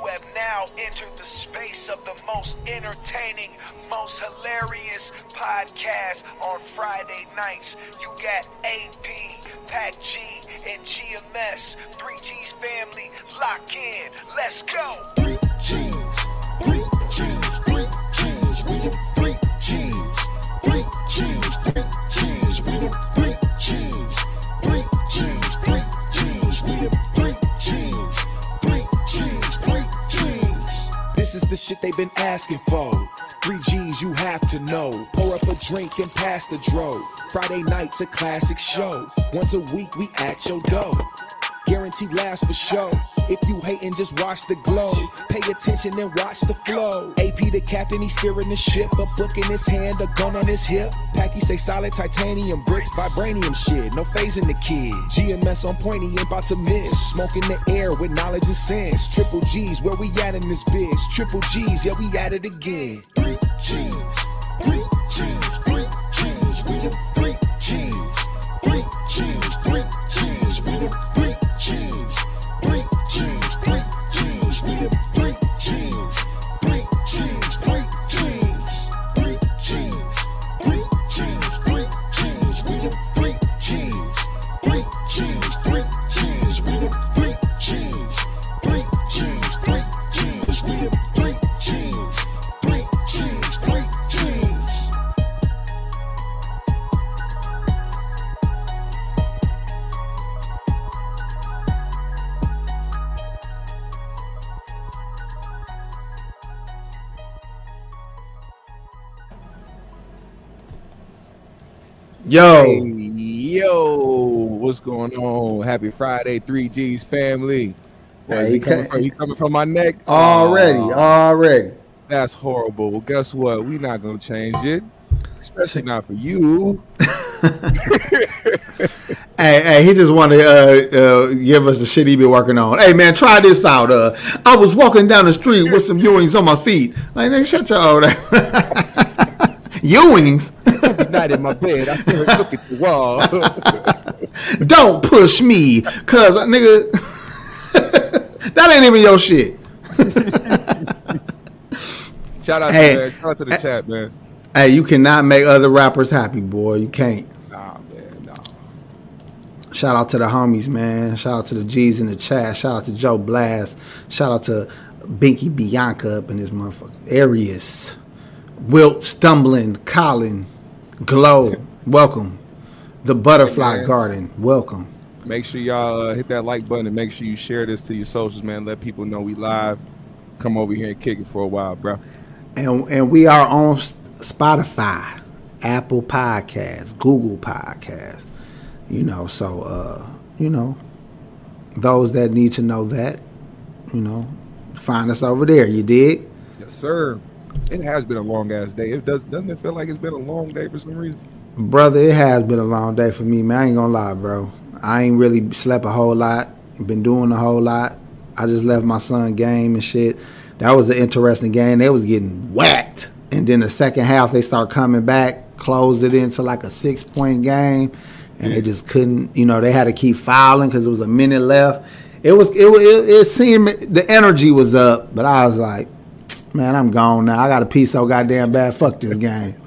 You have now entered the space of the most entertaining, most hilarious podcast on Friday nights. You got AP, Pac G, and GMS. 3G's family, lock in. Let's go. The shit they've been asking for. Three G's you have to know. Pour up a drink and pass the dro. Friday night's a classic show. Once a week we at your door. Guaranteed last for show. If you hating, just watch the glow. Pay attention and watch the flow. AP the captain, he's steering the ship. A book in his hand, a gun on his hip. Packy say solid titanium bricks, vibranium shit. No phasing the kid. GMS on point, he ain't about to miss. Smoke in the air with knowledge and sense. Triple G's, where we at in this bitch? Triple G's, yeah, we at it again. Three G's, three G's, Yo, Hey, yo, what's going on? Happy Friday, 3G's family. Boy, Hey, he, coming from, he coming from my neck. already, already. that's horrible. Well, guess what? we not gonna change it, especially not for you. Hey, hey, he just wanted to uh, uh, give us the shit he been working on. Hey, man, try this out. Uh, I was walking down the street with some Ewings on my feet. Like, nigga, shut your old ass. Ewings? Night in my bed, I still look at the wall. Don't push me, cause nigga, that ain't even your shit. Shout out Hey. to. Shout out to the chat, man. Hey, you cannot make other rappers happy, boy. You can't. Nah, man, nah. Shout out to the homies, man. Shout out to the G's in the chat. Shout out to Joe Blast. Shout out to Binky Bianca up in this motherfucker. Arius. Wilt Stumbling. Colin. Glow. Welcome. The Butterfly man. Garden. Welcome. Make sure y'all uh, hit that like button and make sure you share this to your socials, man. Let people know we live. Come over here and kick it for a while, bro. And and we are on Spotify, Apple Podcasts, Google Podcasts. You know, so uh, you know, those that need to know that, you know, find us over there. You dig? Yes, sir. It has been a long ass day. It does doesn't it feel like it's been a long day for some reason? Brother, it has been a long day for me, man. I ain't gonna lie, bro. I ain't really slept a whole lot, been doing a whole lot. I just left my son game and shit. That was an interesting game. They was getting whacked. And then the second half they start coming back, closed it into like a six point game. And they just couldn't, you know, they had to keep fouling because it was a minute left. It was it, was- it it seemed the energy was up, but I was like, man, I'm gone now. I got to pee so goddamn bad. Fuck this game.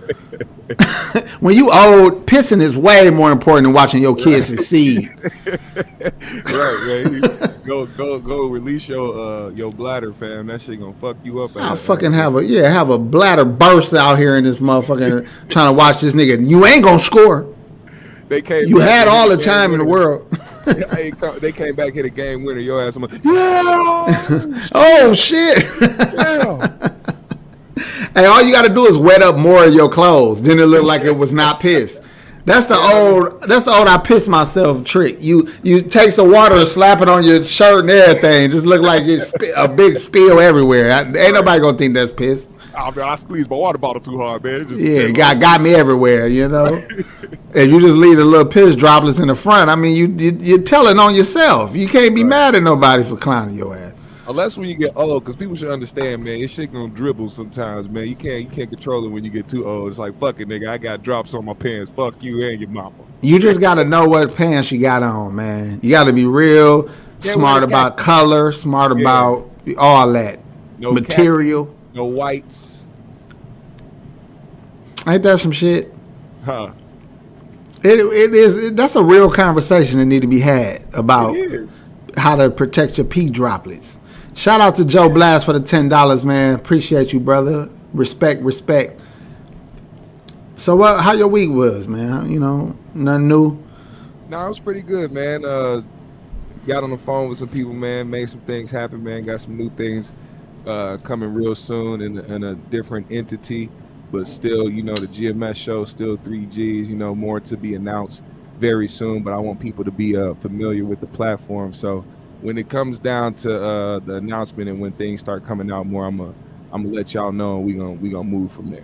when you old, pissing is way more important than watching your kids succeed. right, man. go go go release your uh your bladder, fam. That shit gonna fuck you up. I fucking have a yeah, have a bladder burst out here in this motherfucking trying to watch this nigga. You ain't gonna score. They came. You had all the time in the world. Hey, they came back hit a game winner. Your ass, I'm like, yeah, oh shit. yeah. Hey, all you got to do is wet up more of your clothes. Then it look like it was not pissed. That's the old. That's the old. I piss myself trick. You you take some water and slap it on your shirt and everything. Just look like it's a big spill everywhere. I, ain't nobody gonna think that's piss. I, mean, I squeezed my water bottle too hard, man. Just- Yeah, it got got me everywhere. You know. if you just leave the little piss droplets in the front, I mean, you, you you're telling on yourself. You can't be mad at nobody for clowning your ass. Unless when you get old, because people should understand, man, your shit gonna dribble sometimes, man. You can't you can't control it when you get too old. It's like fuck it, nigga. I got drops on my pants. Fuck you and your mama. You just got to know what pants you got on, man. You got to be real Yeah, smart it got- about color, smart Yeah. about all that No material. no whites. Ain't that some shit? Huh. It, it is. It, that's a real conversation that need to be had about how to protect your pee droplets. Shout out to Joe Blast for the ten dollars, man. Appreciate you, brother. Respect, respect. So, what? How your week was, man? You know, nothing new. No, it was pretty good, man. Uh, got on the phone with some people, man. Made some things happen, man. Got some new things uh, coming real soon in, in a different entity, but still, you know, the GMS show still three Gs. You know, more to be announced very soon. But I want people to be uh, familiar with the platform. So when it comes down to uh, the announcement and when things start coming out more, I'm gonna I'm gonna let y'all know, and we gonna we gonna move from there.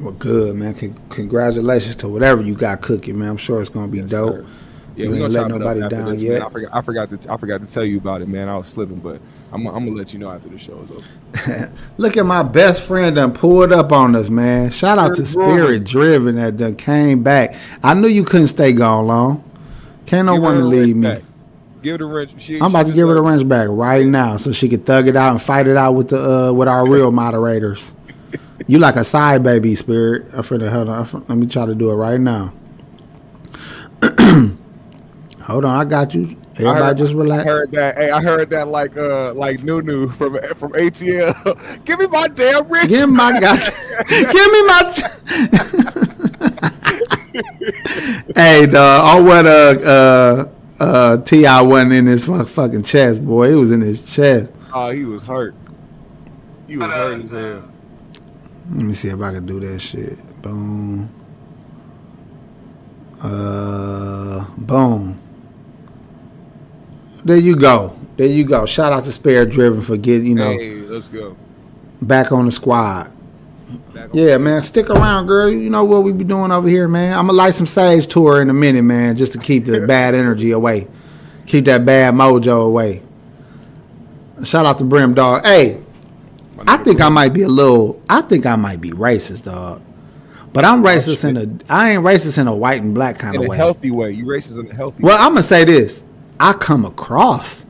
Well, good, man. Con- congratulations to whatever you got cooking, man. I'm sure it's gonna be Yes, dope. sir. Yeah, You we ain't gonna let chop it up nobody down this, yet. Man. I forgot. I forgot to. I forgot to tell you about it, man. I was slipping, but I'm. I'm gonna let you know after the show is over. Look at my best friend done pulled up on us, man. Shout out to Spirit Driven. That done came back. I knew you couldn't stay gone long. Can't no Give one her to a leave me. back. Give her the wrench. She, I'm about to give her the wrench back right now so she could thug it out and fight it out with the uh, with our real moderators. You like a side baby, Spirit. I'm finna, hold on. Finna- let me try to do it right now. hold on, I got you. it. I Everybody heard- just relax. I heard that. Hey, I heard that like uh like Nunu from from ATL. Give me my damn wrench. Give me my got. Give me my. hey, dog. All what uh uh uh T.I. wasn't in his fucking chest, boy. It was in his chest. Oh, he was hurt. He was hurt as hell. Let me see if I can do that shit. Boom. Uh, boom. There you go. There you go. Shout out to Spirit Driven for getting you know Hey, let's go. back on the squad. Yeah, man. Stick around, girl. You know what we be doing over here, man. I'm gonna light some sage tour in a minute, man, just to keep the bad energy away, keep that bad mojo away. Shout out to Brim, dog. Hey, I think I might be a little. I think I might be racist, dog. But I'm oh, racist in a. I ain't racist in a white and black kind in of a way. healthy way. You racist in a healthy. Well, I'm gonna say this. I come across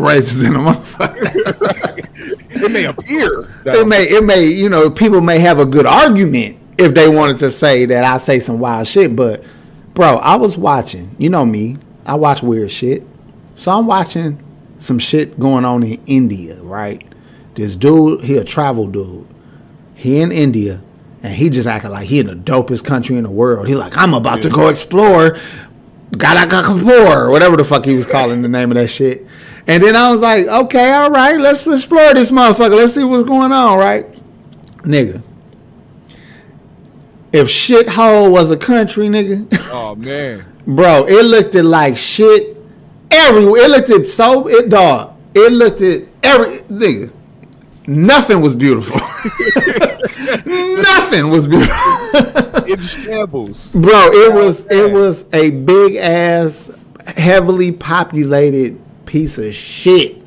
racist in a motherfucker. It may appear. That it may it may you know people may have a good argument if they wanted to say that I say some wild shit, but bro, I was watching. You know me, I watch weird shit. So I'm watching some shit going on in India, right? This dude, he a travel dude. He in India, and he just acting like he in the dopest country in the world. He like, I'm about to go explore or whatever the fuck he was calling the name of that shit. And then I was like, okay, all right, let's explore this motherfucker. Let's see what's going on, right? Nigga. If shithole was a country, nigga, Oh man. bro, it looked at like shit everywhere. It looked at so it dog. It looked at every nigga. Nothing was beautiful. Nothing was beautiful. In shambles. Bro, it was it was a big ass, heavily populated piece of shit.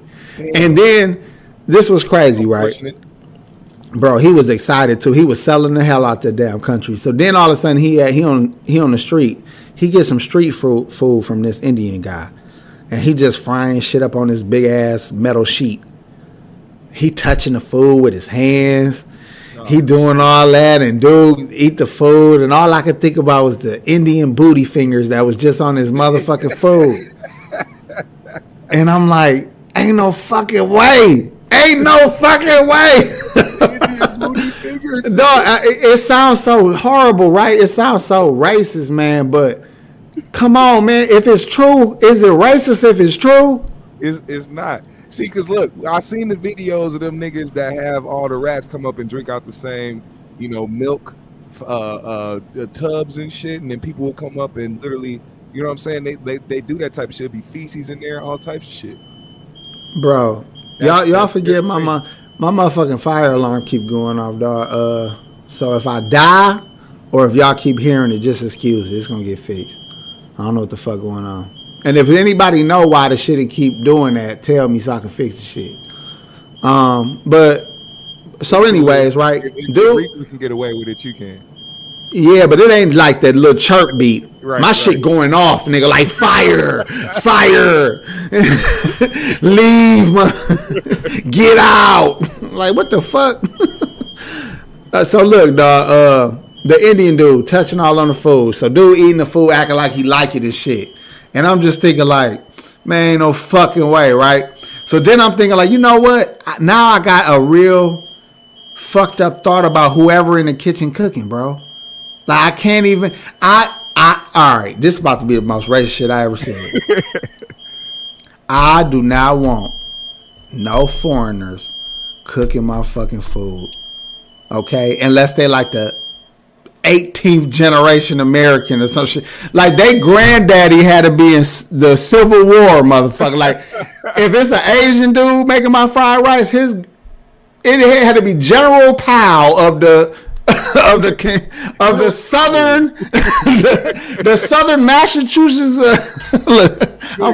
And then this was crazy, right? Bro, he was excited too. He was selling the hell out the damn country. So then all of a sudden he had, he on he on the street. He gets some street food food from this Indian guy, and he just frying shit up on this big ass metal sheet. He touching the food with his hands. He doing all that and dude eat the food and all I could think about was the Indian booty fingers that was just on his motherfucking food. And I'm like, ain't no fucking way. Ain't no fucking way. no, I- it, it sounds so horrible, right? It sounds so racist, man. But come on, man. If it's true, is it racist if it's true? It's, it's not. See, cause look, I seen the videos of them niggas that have all the rats come up and drink out the same, you know, milk, uh, uh, tubs and shit, and then people will come up and literally, you know what I'm saying? They they, they do that type of shit. Be feces in there, all types of shit. Bro, That's- y'all y'all forget my my my motherfucking fire alarm keep going off, dog. Uh, so if I die or if y'all keep hearing it, just excuse it. It's gonna get fixed. I don't know what the fuck going on. And if anybody know why the shit keep doing that, tell me so I can fix the shit. Um, but so anyways, right, dude. we can get away with it, you can. Yeah, but it ain't like that little chirp beat Right, My right. shit going off, nigga, like fire, fire, leave, my, get out. Like what the fuck? Uh, so look, dog. Uh, the Indian dude touching all on the food. So dude eating the food, acting like he like it and shit. And I'm just thinking like, man, no fucking way, right? So then I'm thinking like, you know what? Now I got a real fucked up thought about whoever in the kitchen cooking, bro. Like I can't even. I I all right. This is about to be the most racist shit I ever seen. I do not want no foreigners cooking my fucking food. Okay, unless they like the 18th generation American or some shit. Like they granddaddy had to be in the Civil War, motherfucker. Like if it's an Asian dude making my fried rice, his it had to be General Powell of the of the of the southern the, the southern Massachusetts. Uh,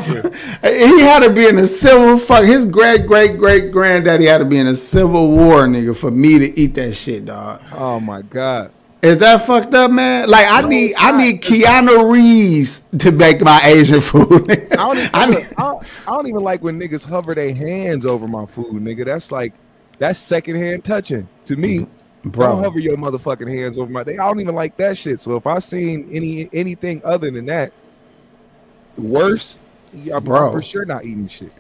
he had to be in the civil fuck. His great great great granddaddy had to be in a civil war, nigga, for me to eat that shit, dog. Oh my god. Is that fucked up, man? Like I No, need I need Keanu Reeves to make my Asian food. I don't, even, I I, don't, I don't even like when niggas hover their hands over my food, nigga. That's like that's secondhand touching to me. Bro. Don't hover your motherfucking hands over my. They, I don't even like that shit. So if I seen any anything other than that, worse, yeah, Bro. for sure not eating shit.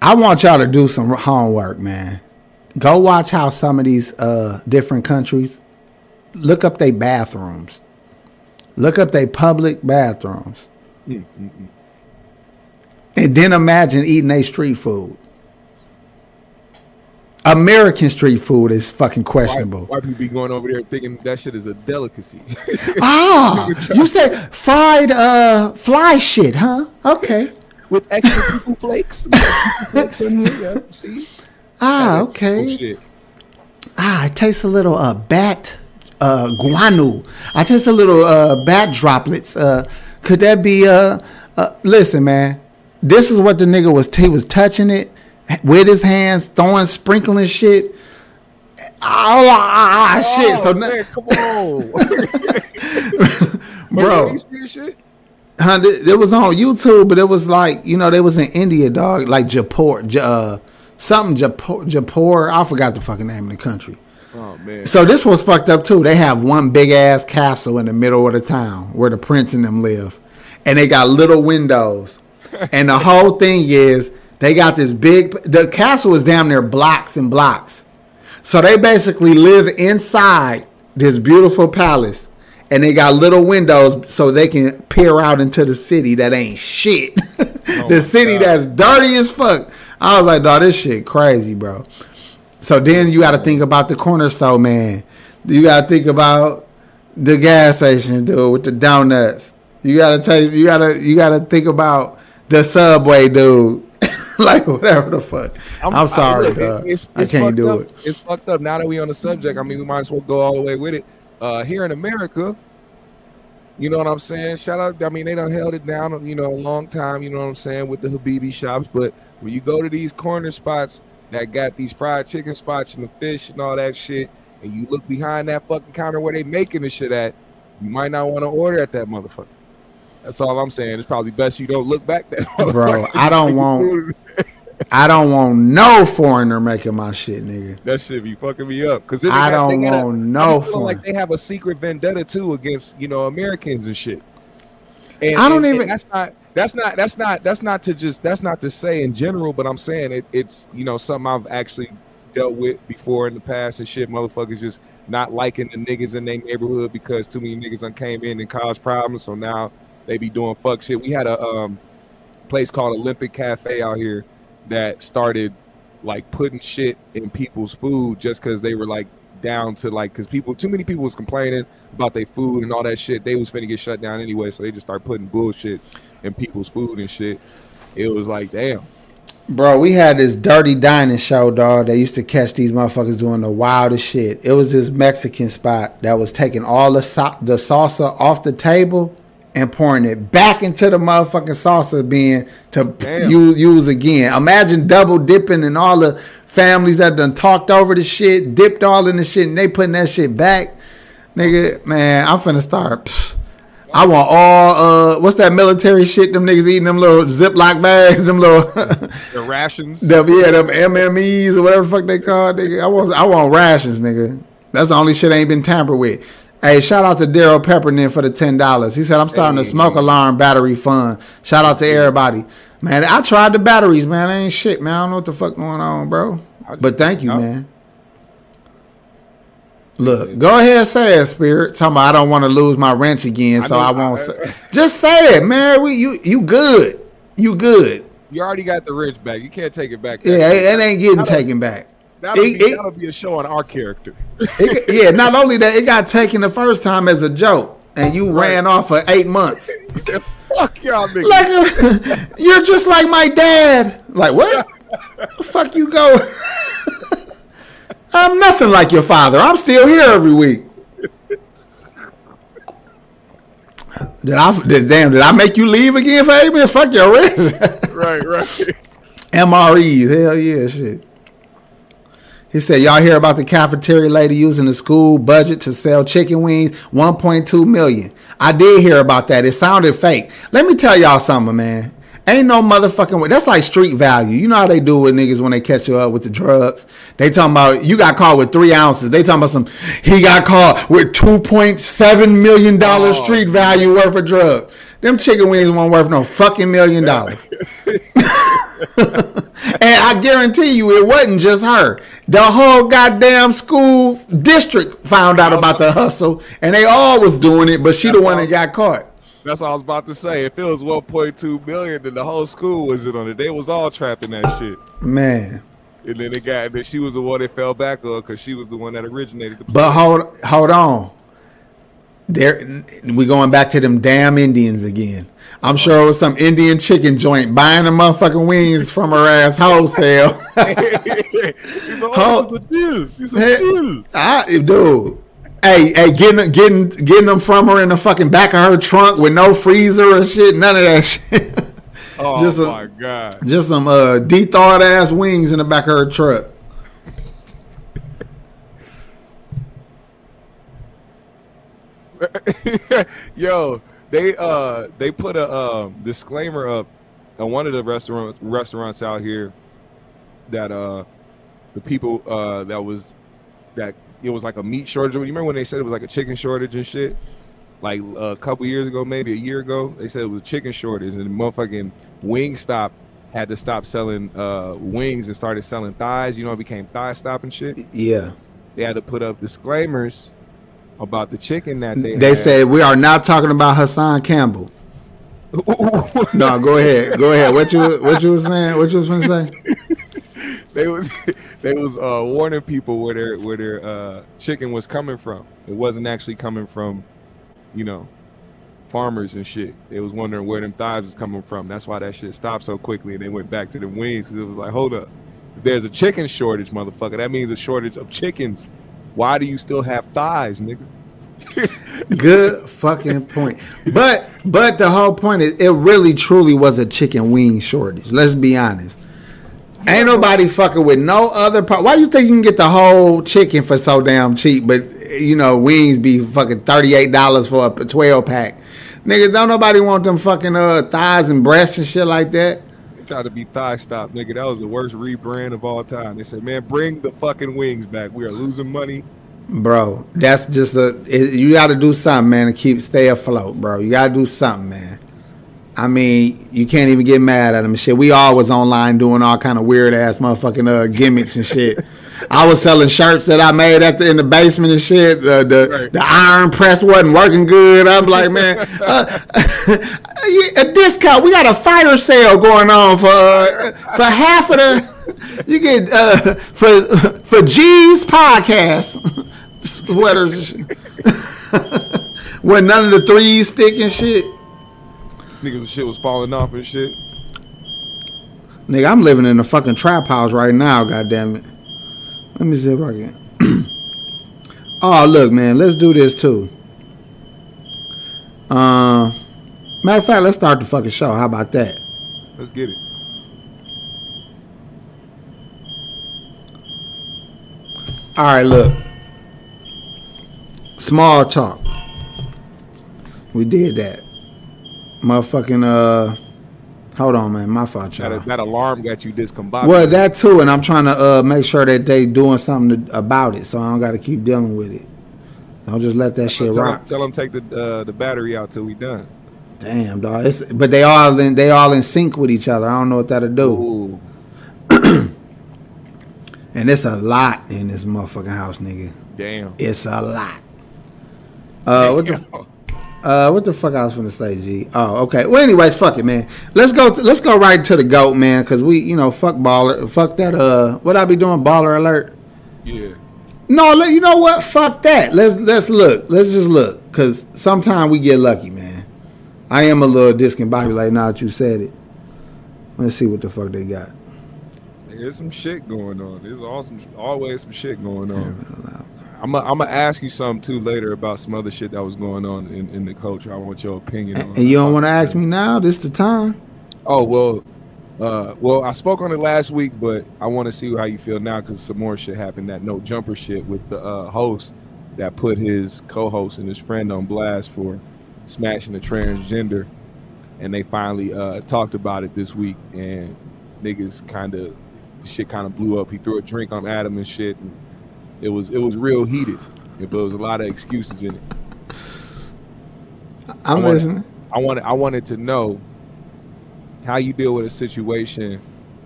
I want y'all to do some homework, man. Go watch how some of these uh, different countries look up their bathrooms. Look up their public bathrooms. Mm, And then imagine eating a street food. American street food is fucking questionable. why people be going over there thinking that shit is a delicacy? Ah, you said fried uh, fly shit, huh? Okay. With extra poo flakes, here. Yeah, see? Ah, okay. Ah, it tastes a little uh bat uh guano. I taste a little uh bat droplets. Uh could that be uh, uh listen man, this is what the nigga was he was touching it with his hands, throwing sprinkling shit. Ah, ah, shit. So Oh, now- come on, bro, You shit? huh, it, was on YouTube, but it was like, you know, they was in India, dog, like Jaipur, J- uh something Jaipur, Jaipur, I forgot the fucking name of the country. Oh man. So this was fucked up too. They have one big ass castle in the middle of the town where the prince and them live, and they got little windows, and the whole thing is they got this big. The castle is damn near blocks and blocks, so they basically live inside this beautiful palace, and they got little windows so they can peer out into the city that ain't shit. Oh the city that's dirty as fuck. I was like, dog, this shit crazy, bro. So then you got to think about the corner store man. You got to think about the gas station dude with the donuts. You got to take. You got to. You got to think about the subway dude. like whatever the fuck. I'm, sorry, look, it- dog. it's- I can't do up. it. It's fucked up. Now that we on the subject, I mean, we might as well go all the way with it. Uh, here in America, you know what I'm saying? Shout out. I mean, they done held it down, you know, a long time. You know what I'm saying with the Habibi shops. But when you go to these corner spots that got these fried chicken spots and the fish and all that shit, and you look behind that fucking counter where they making the shit at, you might not want to order at that motherfucker. That's all I'm saying. It's probably best you don't look back that Bro, I don't want- I don't want no foreigner making my shit, nigga. That shit be fucking me up. Cause I don't want no I be like they have a secret vendetta too against you know Americans and shit. And, I don't and- and even- That's not. That's not. That's not. That's not to just. That's not to say in general. But I'm saying it, it's you know something I've actually dealt with before in the past and shit. Motherfuckers just not liking the niggas in their neighborhood because too many niggas done came in and caused problems. So now they be doing fuck shit. We had a um place called Olympic Cafe out here that started like putting shit in people's food just because they were like down to like because people too many people was complaining about their food and all that shit they was finna get shut down anyway so they just start putting bullshit in people's food and shit it was like damn Bro, we had this dirty dining show, dog. They used to catch these motherfuckers doing the wildest shit. It was this Mexican spot that was taking all the sa- the salsa off the table and pouring it back into the motherfucking salsa bin to Damn. use, use again. Imagine double dipping and all the families that done talked over the shit, dipped all in the shit, and they putting that shit back. Nigga, man, I'm finna start. pff, I want all uh what's that military shit them niggas eating them little Ziploc bags, them little The rations. them, yeah, them MREs or whatever the fuck they call it, nigga. I want I want rations, nigga. That's the only shit I ain't been tampered with. Hey, shout out to Daryl Peppernin for the ten dollars. He said I'm starting a Hey. smoke alarm battery fund. Shout out to everybody. Man, I tried the batteries, man. Ain't shit, man. I don't know what the fuck going on, bro. But thank you, man. Look, go ahead, and say it, Spirit. Talking about I don't want to lose my wrench again, I so know- I won't. I- say. Just say it, man. We you you good. You good. You already got the rich back. You can't take it back. Yeah, it, it ain't getting taken back. That'll, It- be, it- that'll be a show on our character. It- yeah, not only that, it got taken the first time as a joke, and you ran off for eight months. Said, "Fuck y'all niggas." Like you're just like my dad. Like what? the fuck you go? I'm nothing like your father. I'm still here every week. Did I? Did, damn! Did I make you leave again for eight minutes? Fuck your rest. right, right. MREs, hell yeah, shit. He said, "Y'all hear about the cafeteria lady using the school budget to sell chicken wings? 1.2 million. I did hear about that. It sounded fake. Let me tell y'all something, man. Ain't no motherfucking way. That's like street value. You know how they do with niggas when they catch you up with the drugs. They talking about you got caught with three ounces. They talking about some. He got caught with 2.7 million dollar Oh, street value worth of drugs. Them chicken wings weren't worth no fucking million dollars. And I guarantee you, it wasn't just her. The whole goddamn school district found out about the hustle, and they all was doing it, but she the one all. that got caught. That's what I was about to say. If it was 1.2 million, then the whole school was in on it. They was all trapped in that shit. Man, And then it got, that she was the one that fell back on because she was the one that originated the. but hold hold on. There, we going back to them damn Indians again. I'm sure it was some Indian chicken joint buying the motherfucking wings from her ass wholesale. He's a, oh, a deal. Is a Hey, deal. I, dude. Hey, hey, getting getting getting them from her in the fucking back of her trunk with no freezer or shit. None of that shit. Oh Just a- my god. Just some uh de-thawed ass wings in the back of her truck. Yo, they uh they put a um, disclaimer up on one of the restaurant restaurants out here that uh the people uh that was that it was like a meat shortage. You remember when they said it was like a chicken shortage and shit? Like a couple years ago, maybe a year ago, they said it was a chicken shortage and the motherfucking Wingstop had to stop selling uh wings and started selling thighs. You know, it became thigh stop and shit. Yeah. They had to put up disclaimers about the chicken that they They had. said we are not talking about Hassan Campbell. No, go ahead. Go ahead. What you what you was saying? What you was gonna say? they was they was uh, warning people where their where their uh, chicken was coming from. It wasn't actually coming from, you know, farmers and shit. They was wondering where them thighs was coming from. That's why that shit stopped so quickly, and they went back to the wings because it was like, hold up, if there's a chicken shortage, motherfucker. That means a shortage of chickens. Why do you still have thighs, nigga? Good fucking point. But but the whole point is it really truly was a chicken wing shortage. Let's be honest. Ain't nobody fucking with no other part. Why do you think you can get the whole chicken for so damn cheap, but you know wings be fucking thirty eight dollars for a twelve pack? Nigga, don't nobody want them fucking uh thighs and breasts and shit like that. Tried to be thigh stop, nigga. That was the worst rebrand of all time. They said, man, bring the fucking wings back. We are losing money. Bro, that's just a it, you got to do something, man, to keep stay afloat, bro. You got to do something, man. I mean, you can't even get mad at them shit. We all was online doing all kind of weird ass motherfucking uh, gimmicks and shit. I was selling shirts that I made at the, in the basement and shit. Uh, the Right. the iron press wasn't working good. I'm like, man, uh, a discount. We got a fire sale going on for uh, for half of the. You get uh, for for G's podcast sweaters and shit. when none of the threes stick and shit. Niggas and shit was falling off and shit. Nigga, I'm living in a fucking trap house right now, goddamn it. Let me see if I can. oh, look, man, let's do this too. Uh, matter of fact, let's start the fucking show. How about that? Let's get it. All right, look. Small talk. We did that. Motherfucking uh, hold on, man. My fault, That, y'all. that alarm got you discombobulated. Well, that too, and I'm trying to uh make sure that they doing something to, about it, so I don't got to keep dealing with it. Don't just let that shit tell, rock. Him, tell them take the uh, the battery out till we done. Damn, dog. It's, but they all in they all in sync with each other. I don't know what that'll do. And it's a lot in this motherfucking house, nigga. Damn. It's a lot. Uh, what the uh, what the fuck I was gonna say, G? Oh, okay. Well, anyways, fuck it, man. Let's go. To, let's go right to the goat, man, because we, you know, fuck baller, fuck that. Uh, what I be doing, baller alert. Yeah. No, you know what? Fuck that. Let's let's look. Let's just look, cause sometimes we get lucky, man. I am a little discombobulated now that you said it. Let's see what the fuck they got. There's some shit going on. There's awesome, always some shit going on. I'm gonna ask you something too later about some other shit that was going on in, in the culture. I want your opinion on. And you don't want to ask me now? This the time. Oh well, uh, well I spoke on it last week, but I want to see how you feel now because some more shit happened. That no jumper shit with the uh, host that put his co-host and his friend on blast for smashing a transgender, and they finally uh, talked about it this week, and niggas kind of shit kind of blew up. He threw a drink on Adam and shit. And it was it was real heated, but there was a lot of excuses in it. I'm I wanna- listening. I wanted I wanted to know how you deal with a situation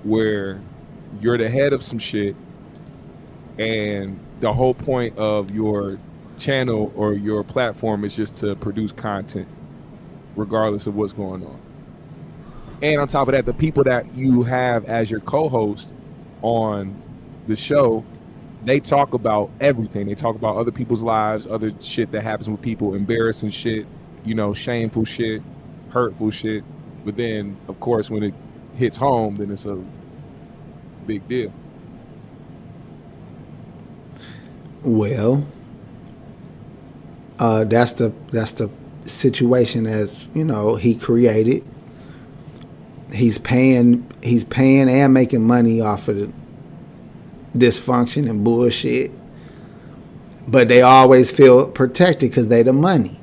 where you're the head of some shit and the whole point of your channel or your platform is just to produce content regardless of what's going on. And on top of that, the people that you have as your co-host on the show, they talk about everything. They talk about other people's lives, other shit that happens with people, embarrassing shit, you know, shameful shit, hurtful shit. But then, of course, when it hits home, then it's a big deal. Well, uh, that's the that's the situation as you know he created. He's paying he's paying and making money off of the dysfunction and bullshit. But they always feel protected because they the money.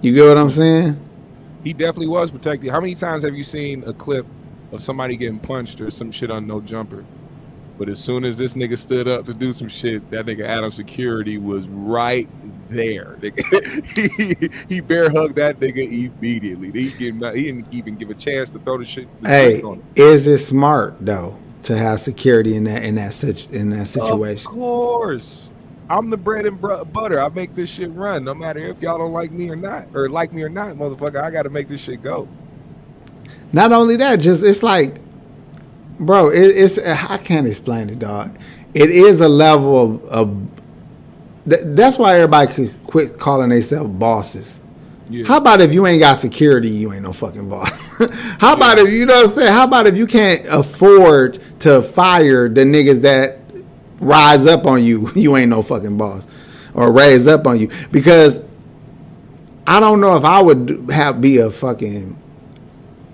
You get what I'm saying? He definitely was protected. How many times have you seen a clip of somebody getting punched or some shit on no jumper? But as soon as this nigga stood up to do some shit, that nigga Adam Security was right there. He, he bear hugged that nigga immediately. He, him- he didn't even give a chance to throw the shit. the Hey, on is it smart though to have security in that in that situ- in that situation? Of course. I'm the bread and br- butter. I make this shit run, no matter if y'all don't like me or not, or like me or not, motherfucker. I got to make this shit go. Not only that, just it's like, bro, it, it's I can't explain it, dog. It is a level of, of th- that's why everybody could quit calling themselves bosses. Yeah. How about if you ain't got security, you ain't no fucking boss? How about if you know what I'm saying? How about if you can't afford to fire the niggas that rise up on you, you ain't no fucking boss, or raise up on you? Because I don't know if I would have be a fucking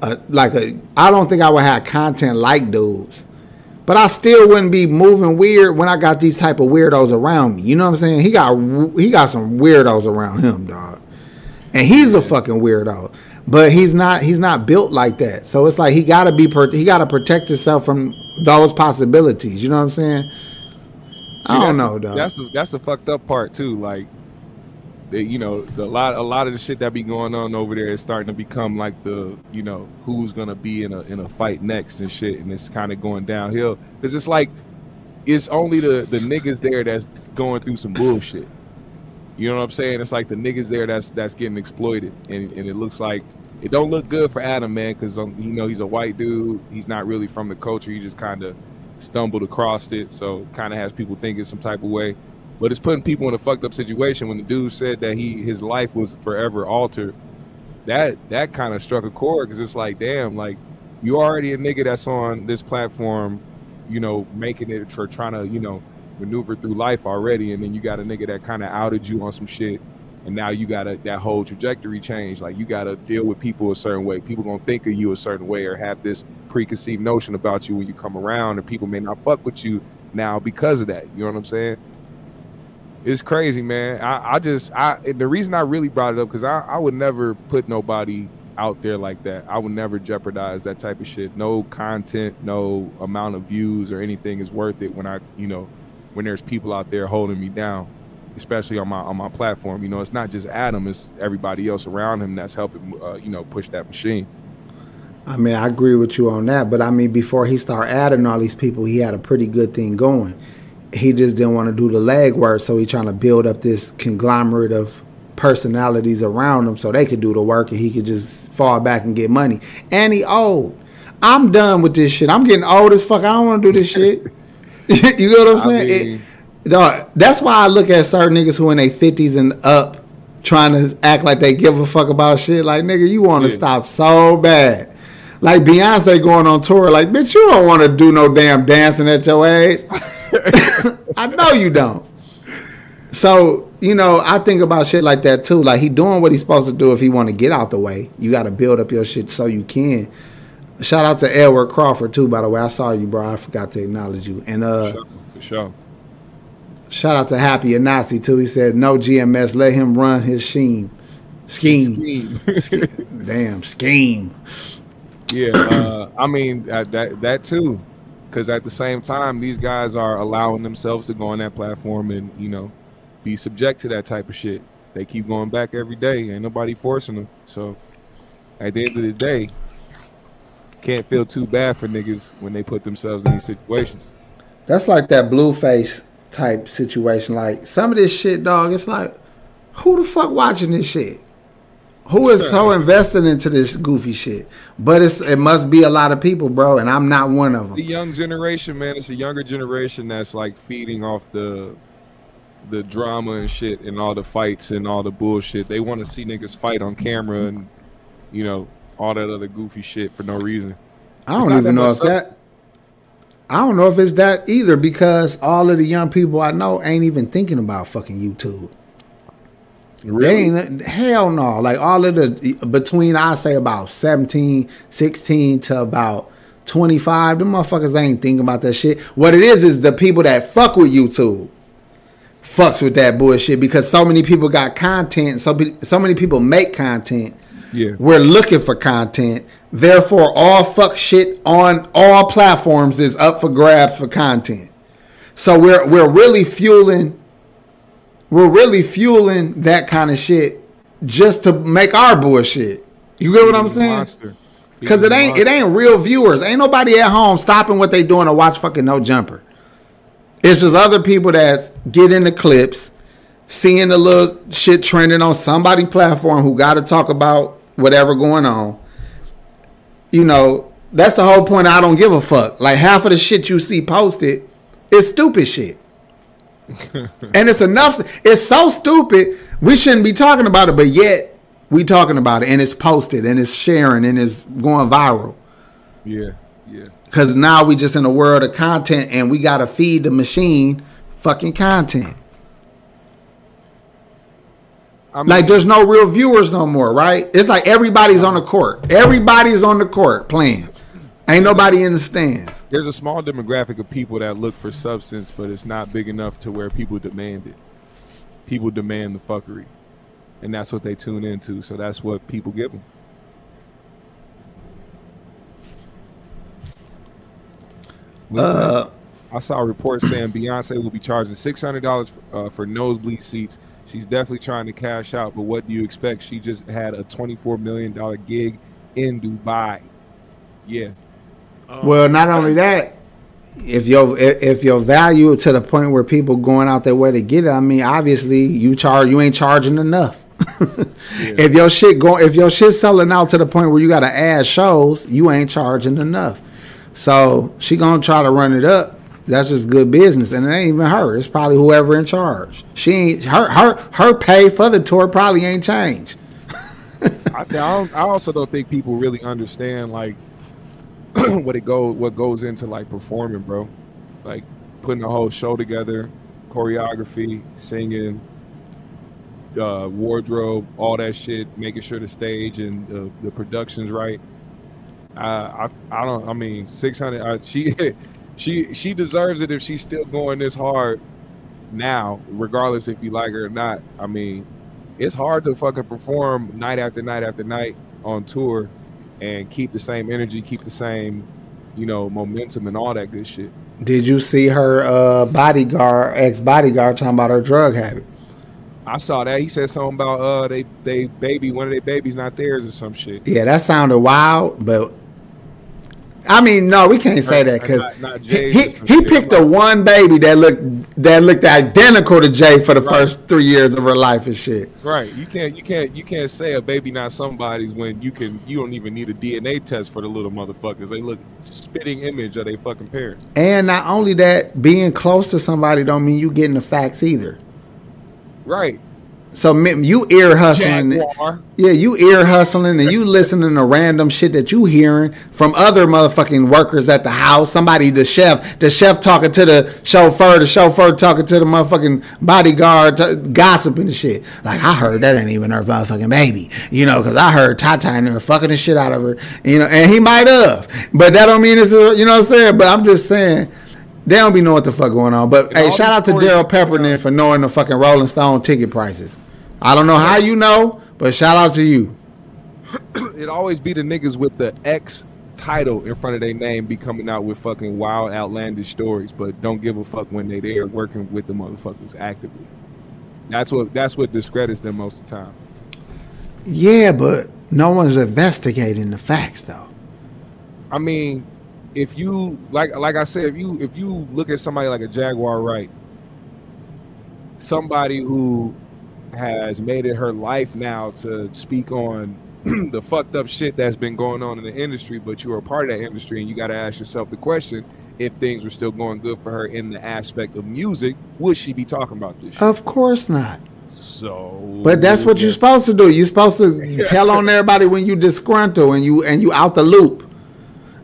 a, like a. I don't think I would have content like dudes, but I still wouldn't be moving weird when I got these type of weirdos around me. You know what I'm saying? He got he got some weirdos around him, dog, and he's a fucking weirdo. But he's not he's not built like that. So it's like he gotta be he gotta protect himself from those possibilities. You know what I'm saying? I don't know, the, dog. That's the that's the fucked up part too. Like, they, you know, the lot a lot of the shit that be going on over there is starting to become like the you know who's gonna be in a in a fight next and shit, and it's kind of going downhill because it's like it's only the the niggas there that's going through some bullshit. You know what I'm saying? It's like the niggas there that's that's getting exploited, and and it looks like it don't look good for Adam, man, because um, you know he's a white dude. He's not really from the culture. He just kind of stumbled across it, so kind of has people thinking some type of way. But it's putting people in a fucked up situation. When the dude said that he his life was forever altered, that that kind of struck a chord because it's like, damn, like you already a nigga that's on this platform, you know, making it for trying to, you know, maneuver through life already, and then you got a nigga that kind of outed you on some shit, and now you got that whole trajectory change. Like you got to deal with people a certain way. People gonna think of you a certain way or have this preconceived notion about you when you come around, and people may not fuck with you now because of that. You know what I'm saying? it's crazy, man. I, I just I the reason I really brought it up because I, I would never put nobody out there like that. I would never jeopardize that type of shit. No content, no amount of views or anything is worth it when I you know when there's people out there holding me down, especially on my on my platform. You know, it's not just Adam; it's everybody else around him that's helping uh, you know push that machine. I mean, I agree with you on that, but I mean, before he started adding all these people, he had a pretty good thing going. He just didn't want to do the legwork, so he trying to build up this conglomerate of personalities around him so they could do the work and he could just fall back and get money. And he old. I'm done with this shit. I'm getting old as fuck. I don't want to do this shit. you know what I'm I saying? mean- It- dog, that's why I look at certain niggas who in their 50s and up trying to act like they give a fuck about shit. Like, nigga, you want to Yeah. stop so bad. Like Beyonce going on tour, like, bitch, you don't want to do no damn dancing at your age. I know you don't. So, you know, I think about shit like that too. Like he doing what he's supposed to do if he want to get out the way. You got to build up your shit so you can. Shout out to Edward Crawford too, by the way. I saw you, bro. I forgot to acknowledge you. And uh For sure. For sure. shout out to Happy Anasi too. He said no GMS, let him run his scheme. Scheme. Damn, scheme. Yeah, uh, I mean uh, that that too, because at the same time, these guys are allowing themselves to go on that platform and you know be subject to that type of shit. They keep going back every day. Ain't nobody forcing them. So at the end of the day, can't feel too bad for niggas when they put themselves in these situations. That's like that blueface type situation. Like some of this shit, dog. It's like, who the fuck watching this shit? Who is so invested into this goofy shit? But it's it must be a lot of people, bro, and I'm not one of them. The young generation, man, it's a younger generation that's like feeding off the the drama and shit and all the fights and all the bullshit. They want to see niggas fight on camera and you know all that other goofy shit for no reason. I don't even know if substance. that. I don't know if it's that either because all of the young people I know ain't even thinking about fucking YouTube. They ain't hell no. Like all of the between I say about 17, 16 to about 25, them motherfuckers they ain't thinking about that shit. What it is is the people that fuck with YouTube fucks with that bullshit because so many people got content, so so many people make content. Yeah. We're looking for content. Therefore, all fuck shit on all platforms is up for grabs for content. So we're we're really fueling we're really fueling that kind of shit just to make our bullshit. You get what I'm saying? monster. Cause it ain't it ain't real viewers. Ain't nobody at home stopping what they doing to watch fucking no jumper. It's just other people that's getting the clips, seeing the little shit trending on somebody platform who got to talk about whatever going on. You know, that's the whole point. I don't give a fuck. Like half of the shit you see posted is stupid shit. and it's enough. It's so stupid. We shouldn't be talking about it, but yet we talking about it, and it's posted, and it's sharing, and it's going viral. Yeah, yeah. Because now we just in a world of content, and we gotta feed the machine fucking content. I mean, Like there's no real viewers no more, right? It's like everybody's on the court. Everybody's on the court playing. Ain't nobody in the stands. there's a small demographic of people that look for substance, but it's not big enough to where people demand it. People demand the fuckery, and that's what they tune into. So that's what people give them. Uh, I saw a report saying Beyonce will be charging six hundred dollars uh, for nosebleed seats. She's definitely trying to cash out, but what do you expect? She just had a twenty-four million dollar gig in Dubai. Yeah, um, well, not only that, if your if if your value to the point where people going out their way to get it, I mean, obviously you charge you ain't charging enough. If your shit go if your shit selling out to the point where you got to add shows, you ain't charging enough. So she gonna try to run it up. That's just good business, and it ain't even her. It's probably whoever in charge. She ain't her her her pay for the tour probably ain't changed. I, I, I also don't think people really understand like what it go what goes into like performing, bro. Like putting a whole show together, choreography, singing, uh, wardrobe, all that shit, making sure the stage and the, the production's right. Uh, I I don't. I mean, six hundred. She she she deserves it if she's still going this hard now, regardless if you like her or not. I mean, it's hard to fucking perform night after night after night on tour and keep the same energy, keep the same, you know, momentum and all that good shit. Did you see her uh, bodyguard, ex bodyguard, talking about her drug habit? I saw that. He said something about uh they they baby one of their babies not theirs or some shit. Yeah, that sounded wild, but I mean, no, we can't say that because he he, he picked the one baby that looked that looked identical to Jay for the Right. first three years of her life and shit. Right. You can't you can't you can't say a baby not somebody's when you can you don't even need a DNA test for the little motherfuckers. They look spitting image of their fucking parents. And not only that, being close to somebody don't mean you getting the facts either. Right. So you ear hustling. Jaguar. Yeah, you ear hustling and you listening to random shit that you hearing from other motherfucking workers at the house. Somebody, the chef, the chef talking to the chauffeur, the chauffeur talking to the motherfucking bodyguard, t- gossiping and shit. Like I heard that ain't even her motherfucking baby, you know, because I heard Tata and her fucking the shit out of her, you know, and he might have, but that don't mean it's, a, you know what I'm saying. But I'm just saying. They don't be know what the fuck going on. But hey, shout out to Daryl Pepperton for knowing the fucking Rolling Stone ticket prices. I don't know how you know, but shout out to you. It always be the niggas with the X title in front of their name be coming out with fucking wild, outlandish stories, but don't give a fuck when they there working with the motherfuckers actively. That's what that's what discredits them most of the time. Yeah, but no one's investigating the facts though. I mean, if you like like I said, if you if you look at somebody like a Jaguar right, somebody who has made it her life now to speak on the fucked up shit that's been going on in the industry, but you are a part of that industry and you gotta ask yourself the question, if things were still going good for her in the aspect of music, would she be talking about this shit? Of course not. So But that's what yeah. you're supposed to do. You're supposed to tell on everybody when you disgruntled and you and you out the loop.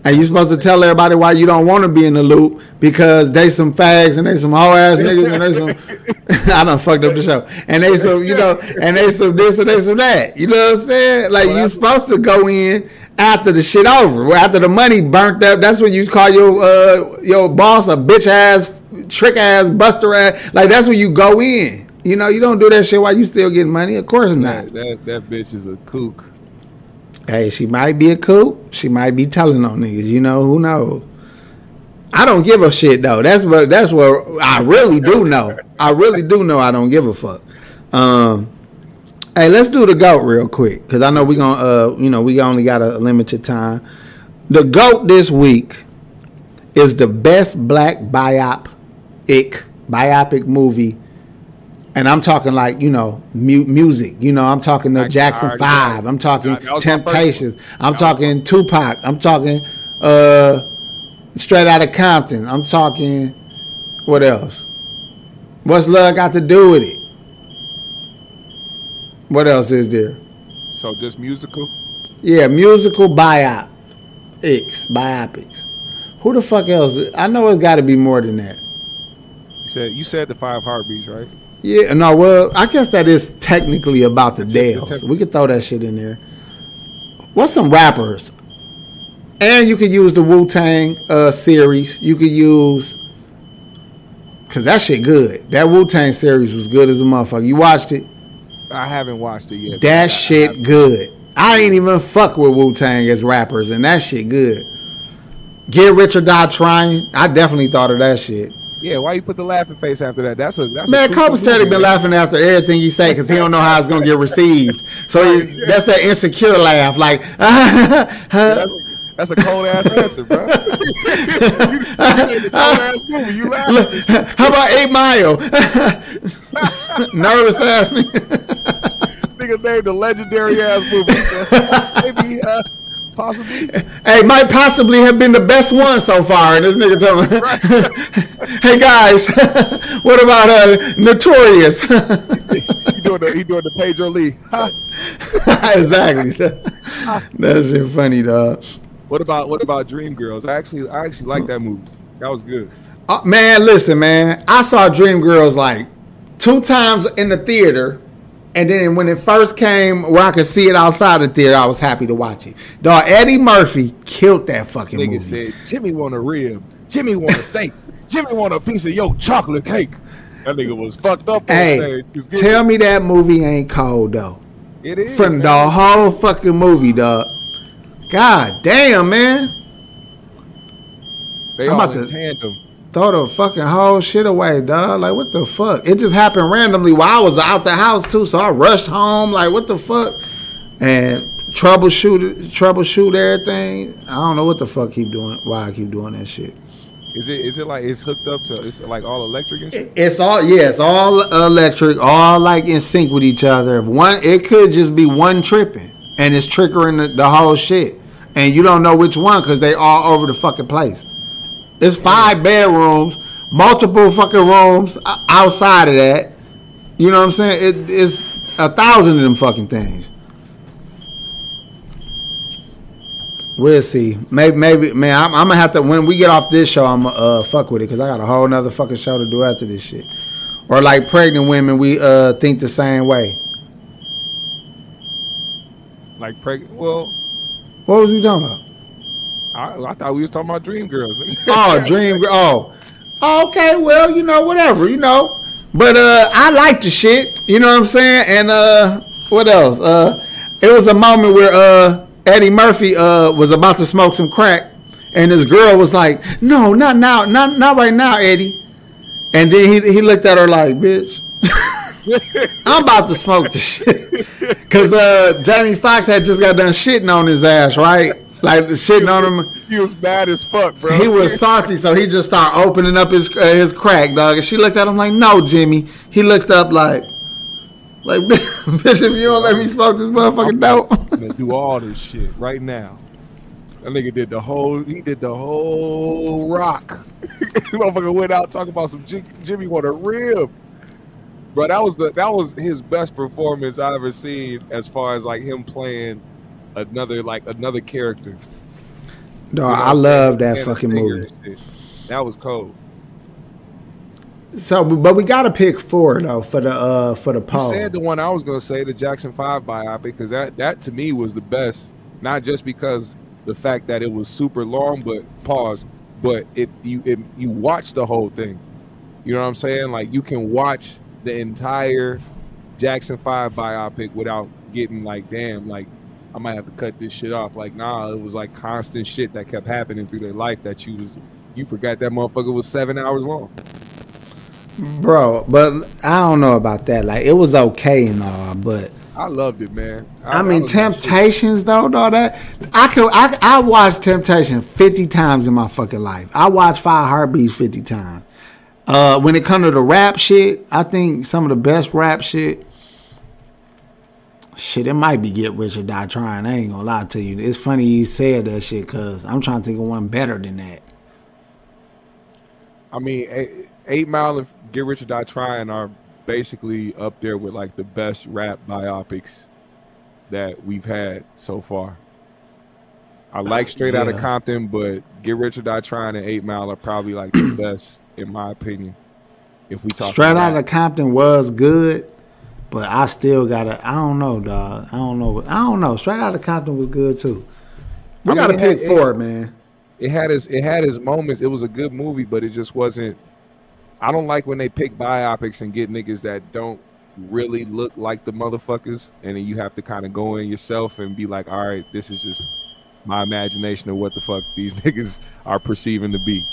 And you're supposed to tell everybody why you don't want to be in the loop because they some fags and they some hoe ass niggas and they some I done fucked up the show. And they some, you know, and they some this and they some that. You know what I'm saying? Like you're supposed to go in after the shit over. After the money burnt up, that's when you call your uh your boss a bitch ass, trick ass, buster ass. Like that's when you go in. You know, you don't do that shit while you still getting money. Of course not. that, that that bitch is a kook. Hey, she might be a kook. She might be telling on niggas. You know, who knows? I don't give a shit though. That's what that's what I really do know. I really do know I don't give a fuck. Um Hey, let's do the goat real quick cuz I know we to uh you know, we only got a limited time. The goat this week is the best black biop biopic biopic movie and I'm talking like you know mu- music. You know, I'm talking the I- I Jackson Five. I'm talking That- that was my first Temptations. I'm talking Tupac. I'm talking uh, Straight Outta Compton. I'm talking what else? What's love got to do with it? What else is there? So just musical. Yeah, musical biopics, biopics. Who the fuck else? I know it's got to be more than that. You said you said the five heartbeats, right? Yeah, no, well, I guess that is technically about the Dells. we could throw that shit in there. What's some rappers? And you could use the Wu Tang uh, series. You could use, cause that shit good. That Wu Tang series was good as a motherfucker. You watched it? I haven't watched it yet. That I- I shit have- good. I ain't even fuck with Wu Tang as rappers, and that shit good. Get Rich or Die Trying. I definitely thought of that shit. Yeah, why you put the laughing face after that? That's a that's Man, Kobe steady been laughing after everything he say because he don't know how it's gonna get received. So he, that's that insecure laugh, like, That's, that's a cold ass answer, bro. you, you made the cold ass movie. You laughing? how about Eight Mile? Nervous ass nigga. Nigga named the legendary ass movie. Maybe uh, possibly. Hey, might possibly have been the best one so far. And this nigga tell me, hey guys, what about uh, Notorious? He doing the he doing the Pedro Lee. exactly. That's shit funny, dog. what about what about Dreamgirls? I actually I actually like that movie. That was good. Uh, man, listen, man. I saw Dreamgirls like two times in the theater, and then when it first came, where I could see it outside the theater, I was happy to watch it. Dog, Eddie Murphy killed that fucking Nigga movie. said Jimmy want a rib. Jimmy want a steak. Jimmy want a piece of your chocolate cake. That nigga was fucked up. Hey, stage. He was getting- tell me that movie ain't cold though. it is From man. the whole fucking movie, dog. God damn, man. They I'm all about in to- tandem. Throw the fucking whole shit away, dog. Like, what the fuck? It just happened randomly while I was out the house, too. So I rushed home. Like, what the fuck? And troubleshoot, troubleshoot everything. I don't know what the fuck keep doing, why I keep doing that shit. Is it is it like it's hooked up to it's like all electric and shit? It's all yeah, it's all electric, all like in sync with each other. If one, it could just be one tripping, and it's triggering the, the whole shit, and you don't know which one because they all over the fucking place. It's five bedrooms, multiple fucking rooms outside of that. You know what I'm saying? It, it's a thousand of them fucking things. We'll see. Maybe, maybe, man. I'm, I'm gonna have to when we get off this show. I'm gonna uh, fuck with it because I got a whole nother fucking show to do after this shit. Or like pregnant women, we uh think the same way. Like preg- well, What was we talking about? I, I thought we was talking about Dream Girls. Oh, dream. Girl. Oh, okay. Well, you know, whatever. You know, but uh, I like the shit. You know what I'm saying? And uh, what else? Uh, it was a moment where uh Eddie Murphy uh was about to smoke some crack, and this girl was like, "No, not now, not not right now, Eddie." And then he he looked at her like, "Bitch." I'm about to smoke the shit. Cause uh Jamie Foxx had just got done shitting on his ass, right? Like the shitting on him. he was bad as fuck, bro. He was salty, so he just started opening up his uh, his crack, dog. And she looked at him like, "No, Jimmy." He looked up like, like, bitch, if you don't let me smoke this motherfucking dope. do all this shit right now. That nigga did the whole. He did the whole rock. Motherfucker went out talking about some Jim, Jimmy want a rib. Bro, that was the that was his best performance I ever seen as far as like him playing another like another character. Dog, You know I love that fucking movie. That was cold. So, but we gotta pick four though for the uh for the You poll. said the one I was gonna say, the Jackson Five biopic, because that that to me was the best. Not just because the fact that it was super long, but pause, but it you it, you watch the whole thing. You know what I'm saying? Like you can watch the entire Jackson Five biopic without getting like, damn, like I might have to cut this shit off. Like, nah, it was like constant shit that kept happening through their life that you was you forgot that motherfucker was seven hours long. bro. But I don't know about that. Like, it was okay and all, but I loved it, man. I mean, was like, shit. Temptations though, though that I could I I watched Temptation fifty times in my fucking life. I watched Five Heartbeats fifty times. Uh, when it comes to the rap shit, I think some of the best rap shit. Shit, it might be Get Rich or Die Trying. I ain't gonna lie to you. It's funny you said that shit because I'm trying to think of one better than that. I mean, eight, eight Mile and Get Rich or Die Trying are basically up there with like the best rap biopics that we've had so far. I uh, like Straight Outta yeah. Compton, but Get Rich or Die Trying and Eight Mile are probably like the best in my opinion. If we talk Straight Out of Compton was good, but I still gotta. I don't know, dog. I don't know. I don't know. Straight Outta Compton was good too. We I gotta it had- pick four, man. it had its it had its moments. It was a good movie, but it just wasn't. I don't like when they pick biopics and get niggas that don't really look like the motherfuckers, and then you have to kind of go in yourself and be like, all right, this is just my imagination of what the fuck these niggas are perceiving to be.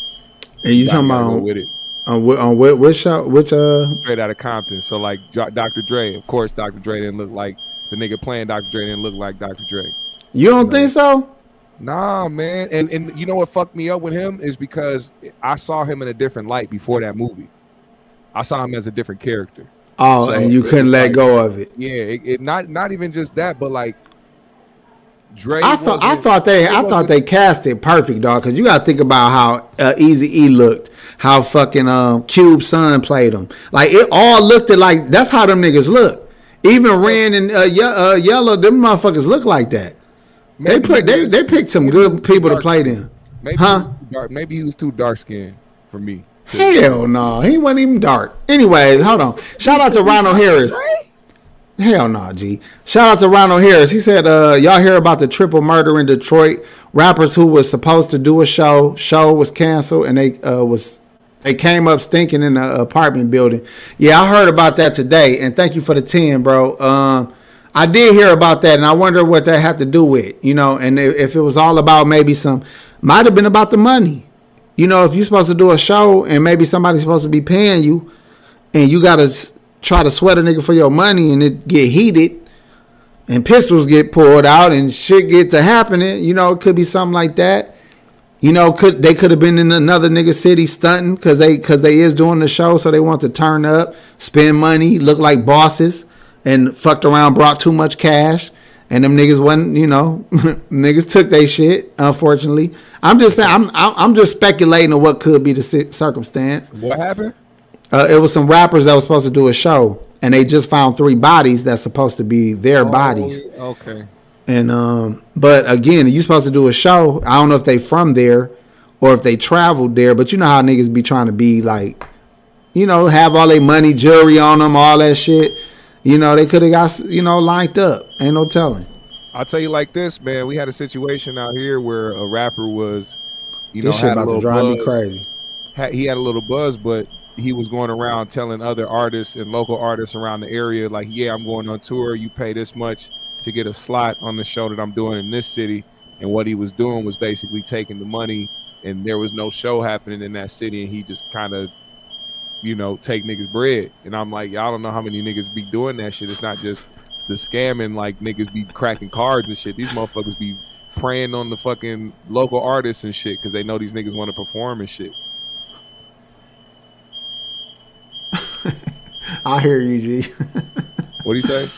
And you talking about with it on, on whi- which show? Which uh? straight out of Compton. So like Dr. Dre, of course, Dr. Dre didn't look like the nigga playing Dr. Dre didn't look like Dr. Dre. You don't think so? Nah, man. And and you know what fucked me up with him is because I saw him in a different light before that movie. I saw him as a different character. Oh, So and you couldn't let like- go of it. Yeah, it, it not not even just that, but like Dre. I thought I thought they I thought they cast it perfect, dog. Because you got to think about how uh, Easy E looked, how fucking um, Cube Son played him. Like it all looked at like that's how them niggas look. Even Ren and uh, Ye- uh, Yella, them motherfuckers look like that. They put they they picked some maybe he was good people to play them. Maybe Huh? he was too dark, maybe he was too dark skinned for me. Hell no, he wasn't even dark. Anyways, hold on. Shout out to Ronald Harris. Hell no, G. Shout out to Ronald Harris. He said, uh, y'all hear about the triple murder in Detroit? Rappers who was supposed to do a show, show was canceled, and they uh, was They came up stinking in the apartment building. Yeah, I heard about that today, and thank you for the ten, bro. Um, I did hear about that, and I wonder what that had to do with, you know, and if, it was all about maybe some, might have been about the money. You know, if you're supposed to do a show and maybe somebody's supposed to be paying you, and you gotta s- try to sweat a nigga for your money, and it get heated, and pistols get pulled out, and shit get to happening. You know, it could be something like that. You know, could they could have been in another nigga city stunting because they because they is doing the show, so they want to turn up, spend money, look like bosses, and fucked around, brought too much cash, and them niggas wasn't, you know, niggas took they shit. Unfortunately, I'm just saying, I'm I'm I'm just speculating on what could be the circumstance. What happened? Uh, it was some rappers that was supposed to do a show, and they just found three bodies that's supposed to be their bodies. Oh, okay. And um, but again, you supposed to do a show. I don't know if they from there or if they traveled there, but you know how niggas be trying to be like, you know, have all their money, jewelry on them, all that shit. You know, they could have got you know lined up. Ain't no telling. I'll tell you like this, man. We had a situation out here where a rapper was, you know, This shit had a about to drive me buzz. crazy. Had, he had a little buzz, but he was going around telling other artists and local artists around the area, like, "Yeah, I'm going on tour. You pay this much to get a slot on the show that I'm doing in this city." And what he was doing was basically taking the money, and there was no show happening in that city, and he just kind of, you know, take niggas bread. And I'm like, y'all don't know how many niggas be doing that shit. It's not just the scamming, like niggas be cracking cards and shit. These motherfuckers be preying on the fucking local artists and shit because they know these niggas want to perform and shit. I hear you, G. What do you say?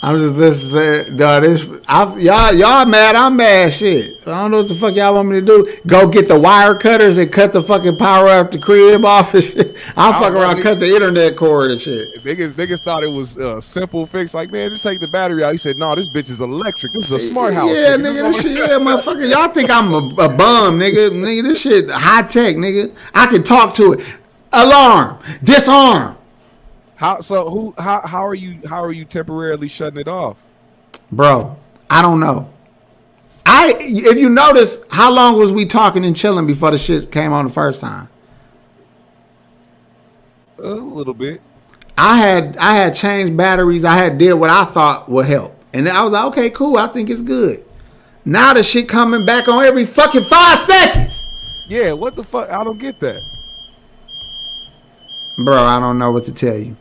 I'm just listening. To, dog, this, I, y'all, y'all mad. I'm mad. Shit. I don't know what the fuck y'all want me to do. Go get the wire cutters and cut the fucking power up the crib off and shit. I'll fuck around, nigga. cut the internet cord and shit. Niggas, niggas thought it was a simple fix. Like, man, just take the battery out. He said, no, this bitch is electric. This is a smart house. Yeah, nigga, this shit, yeah, motherfucker. Y'all think I'm a, a bum, nigga. Nigga, this shit high tech, nigga. I can talk to it. Alarm, disarm. How so? Who? How? How are you? How are you temporarily shutting it off? Bro, I don't know. I if you notice, how long was we talking and chilling before the shit came on the first time? A little bit. I had I had changed batteries. I had did what I thought would help, and I was like, okay, cool. I think it's good. Now the shit coming back on every fucking five seconds, Yeah. What the fuck? I don't get that. Bro. I don't know what to tell you.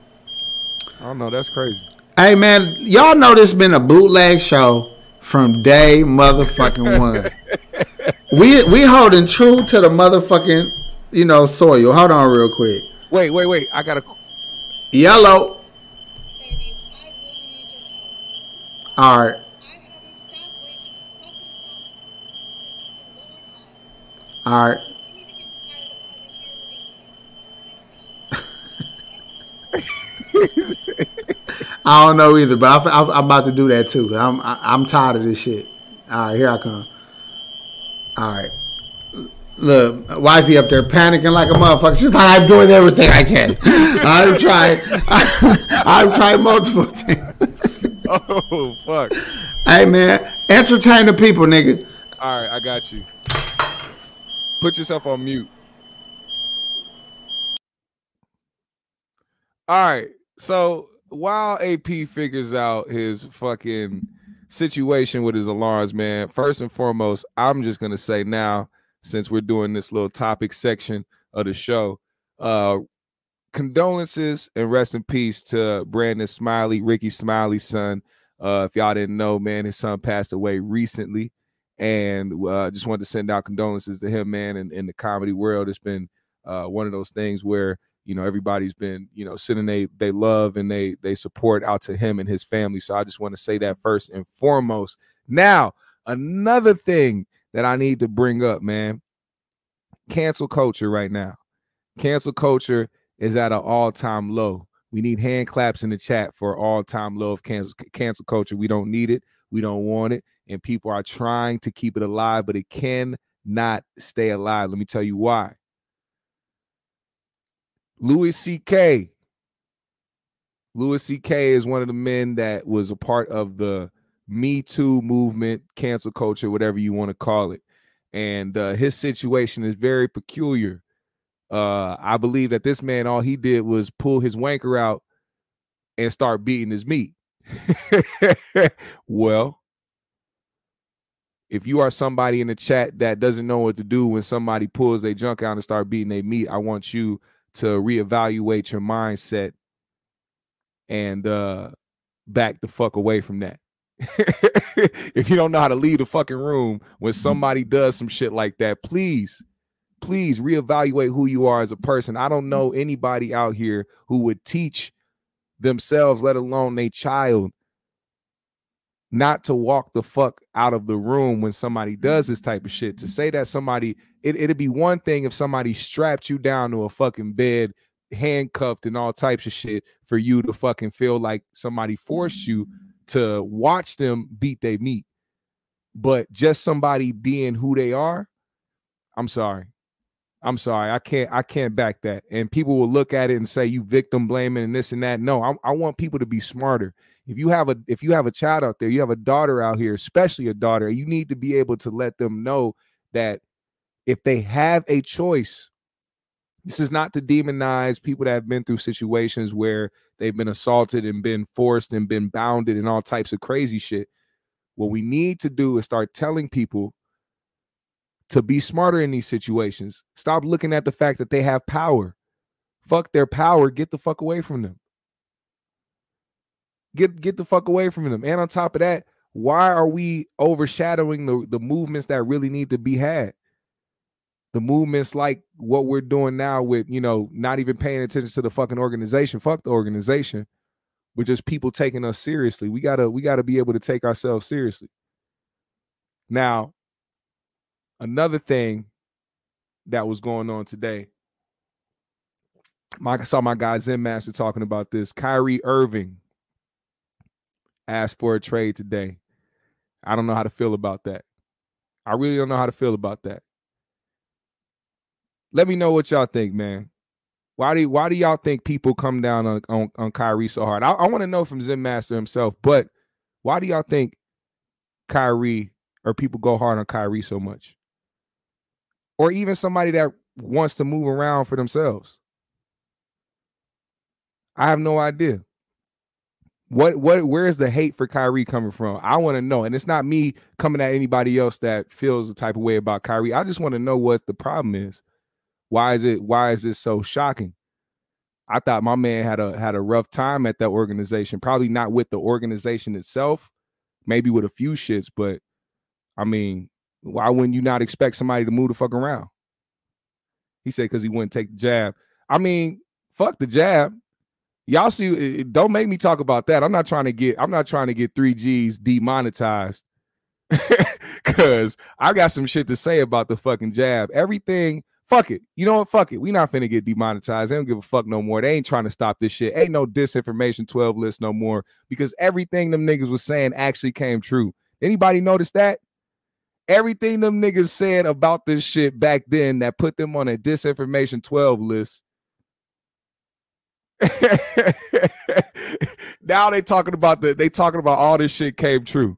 I don't know. That's crazy. Hey man, y'all know this been a bootleg show from day motherfucking one. we we holding true to the motherfucking you know soil. Hold on real quick. Wait, wait, wait. I gotta. Yellow. Baby, I really need your help. All right. I haven't stopped waiting, stuck in time since the wedding All right. I need to get the fire department here to make I don't know either, but I, I, I'm about to do that too. I'm I, I'm tired of this shit. All right, here I come. All right. Look, wifey up there panicking like a motherfucker. She's like, I'm doing everything I can. I'm trying. I've tried multiple things. Oh fuck. Hey man, entertain the people, nigga. All right, I got you. Put yourself on mute. All right. So while AP figures out his fucking situation with his alarms, man, first and foremost, I'm just gonna say now, since we're doing this little topic section of the show, uh condolences and rest in peace to Brandon Smiley, Rickey Smiley's son. Uh, if y'all didn't know, man, his son passed away recently and uh, just wanted to send out condolences to him, man. And in the comedy world, it's been uh, one of those things where you know everybody's been you know sending they they love and they they support out to him and his family. So I just want to say that first and foremost. Now, another thing that I need to bring up, man, cancel culture right now. Cancel culture is at an all time low. We need hand claps in the chat for all time low of cancel cancel culture. We don't need it. We don't want it and people are trying to keep it alive, but it cannot stay alive. Let me tell you why. Louis C.K. Louis C.K. is one of the men that was a part of the Me Too movement, cancel culture, whatever you want to call it. And uh, his situation is very peculiar Uh, I believe that this man, all he did was pull his wanker out and start beating his meat. well, if you are somebody in the chat that doesn't know what to do when somebody pulls their junk out and start beating their meat, I want you to reevaluate your mindset and uh back the fuck away from that. if you don't know how to leave the fucking room when somebody does some shit like that, please, please reevaluate who you are as a person. I don't know anybody out here who would teach themselves, let alone a child, not to walk the fuck out of the room when somebody does this type of shit. To say that somebody, it, it'd be one thing if somebody strapped you down to a fucking bed, handcuffed and all types of shit for you to fucking feel like somebody forced you to watch them beat their meat. But just somebody being who they are, I'm sorry. I'm sorry. I can't I can't back that. And people will look at it and say you victim blaming and this and that. No, I, I want people to be smarter. If you have a if you have a child out there, you have a daughter out here, especially a daughter, you need to be able to let them know that if they have a choice, this is not to demonize people that have been through situations where they've been assaulted and been forced and been bounded and all types of crazy shit. What we need to do is start telling people to be smarter in these situations. Stop looking at the fact that they have power. Fuck their power. Get the fuck away from them. Get get the fuck away from them. And on top of that, why are we overshadowing the, the movements that really need to be had? The movements like what we're doing now with, you know, not even paying attention to the fucking organization. Fuck the organization. We're just people taking us seriously. We gotta we gotta be able to take ourselves seriously. Now, another thing that was going on today. My, I saw my guy Zen Master talking about this. Kyrie Irving asked for a trade today. I don't know how to feel about that. I really don't know how to feel about that. Let me know what y'all think, man. Why do why do y'all think people come down on on, on Kyrie so hard? I, I want to know from Zen Master himself, but why do y'all think Kyrie or people go hard on Kyrie so much? Or even somebody that wants to move around for themselves. I have no idea. What what where is the hate for Kyrie coming from? I want to know. And it's not me coming at anybody else that feels the type of way about Kyrie. I just want to know what the problem is. Why is it why is this so shocking? I thought my man had a had a rough time at that organization. Probably not with the organization itself, maybe with a few shits, but I mean, why wouldn't you not expect somebody to move the fuck around? He said because he wouldn't take the jab. I mean, fuck the jab. Y'all see, don't make me talk about that. I'm not trying to get, I'm not trying to get 3Gs demonetized. Cause I got some shit to say about the fucking jab. Everything, fuck it. You know what? Fuck it. We not finna get demonetized. They don't give a fuck no more. They ain't trying to stop this shit. Ain't no disinformation 12 list no more because everything them niggas was saying actually came true. Anybody notice that? Everything them niggas said about this shit back then that put them on a disinformation 12 list. now they talking about the they talking about all this shit came true.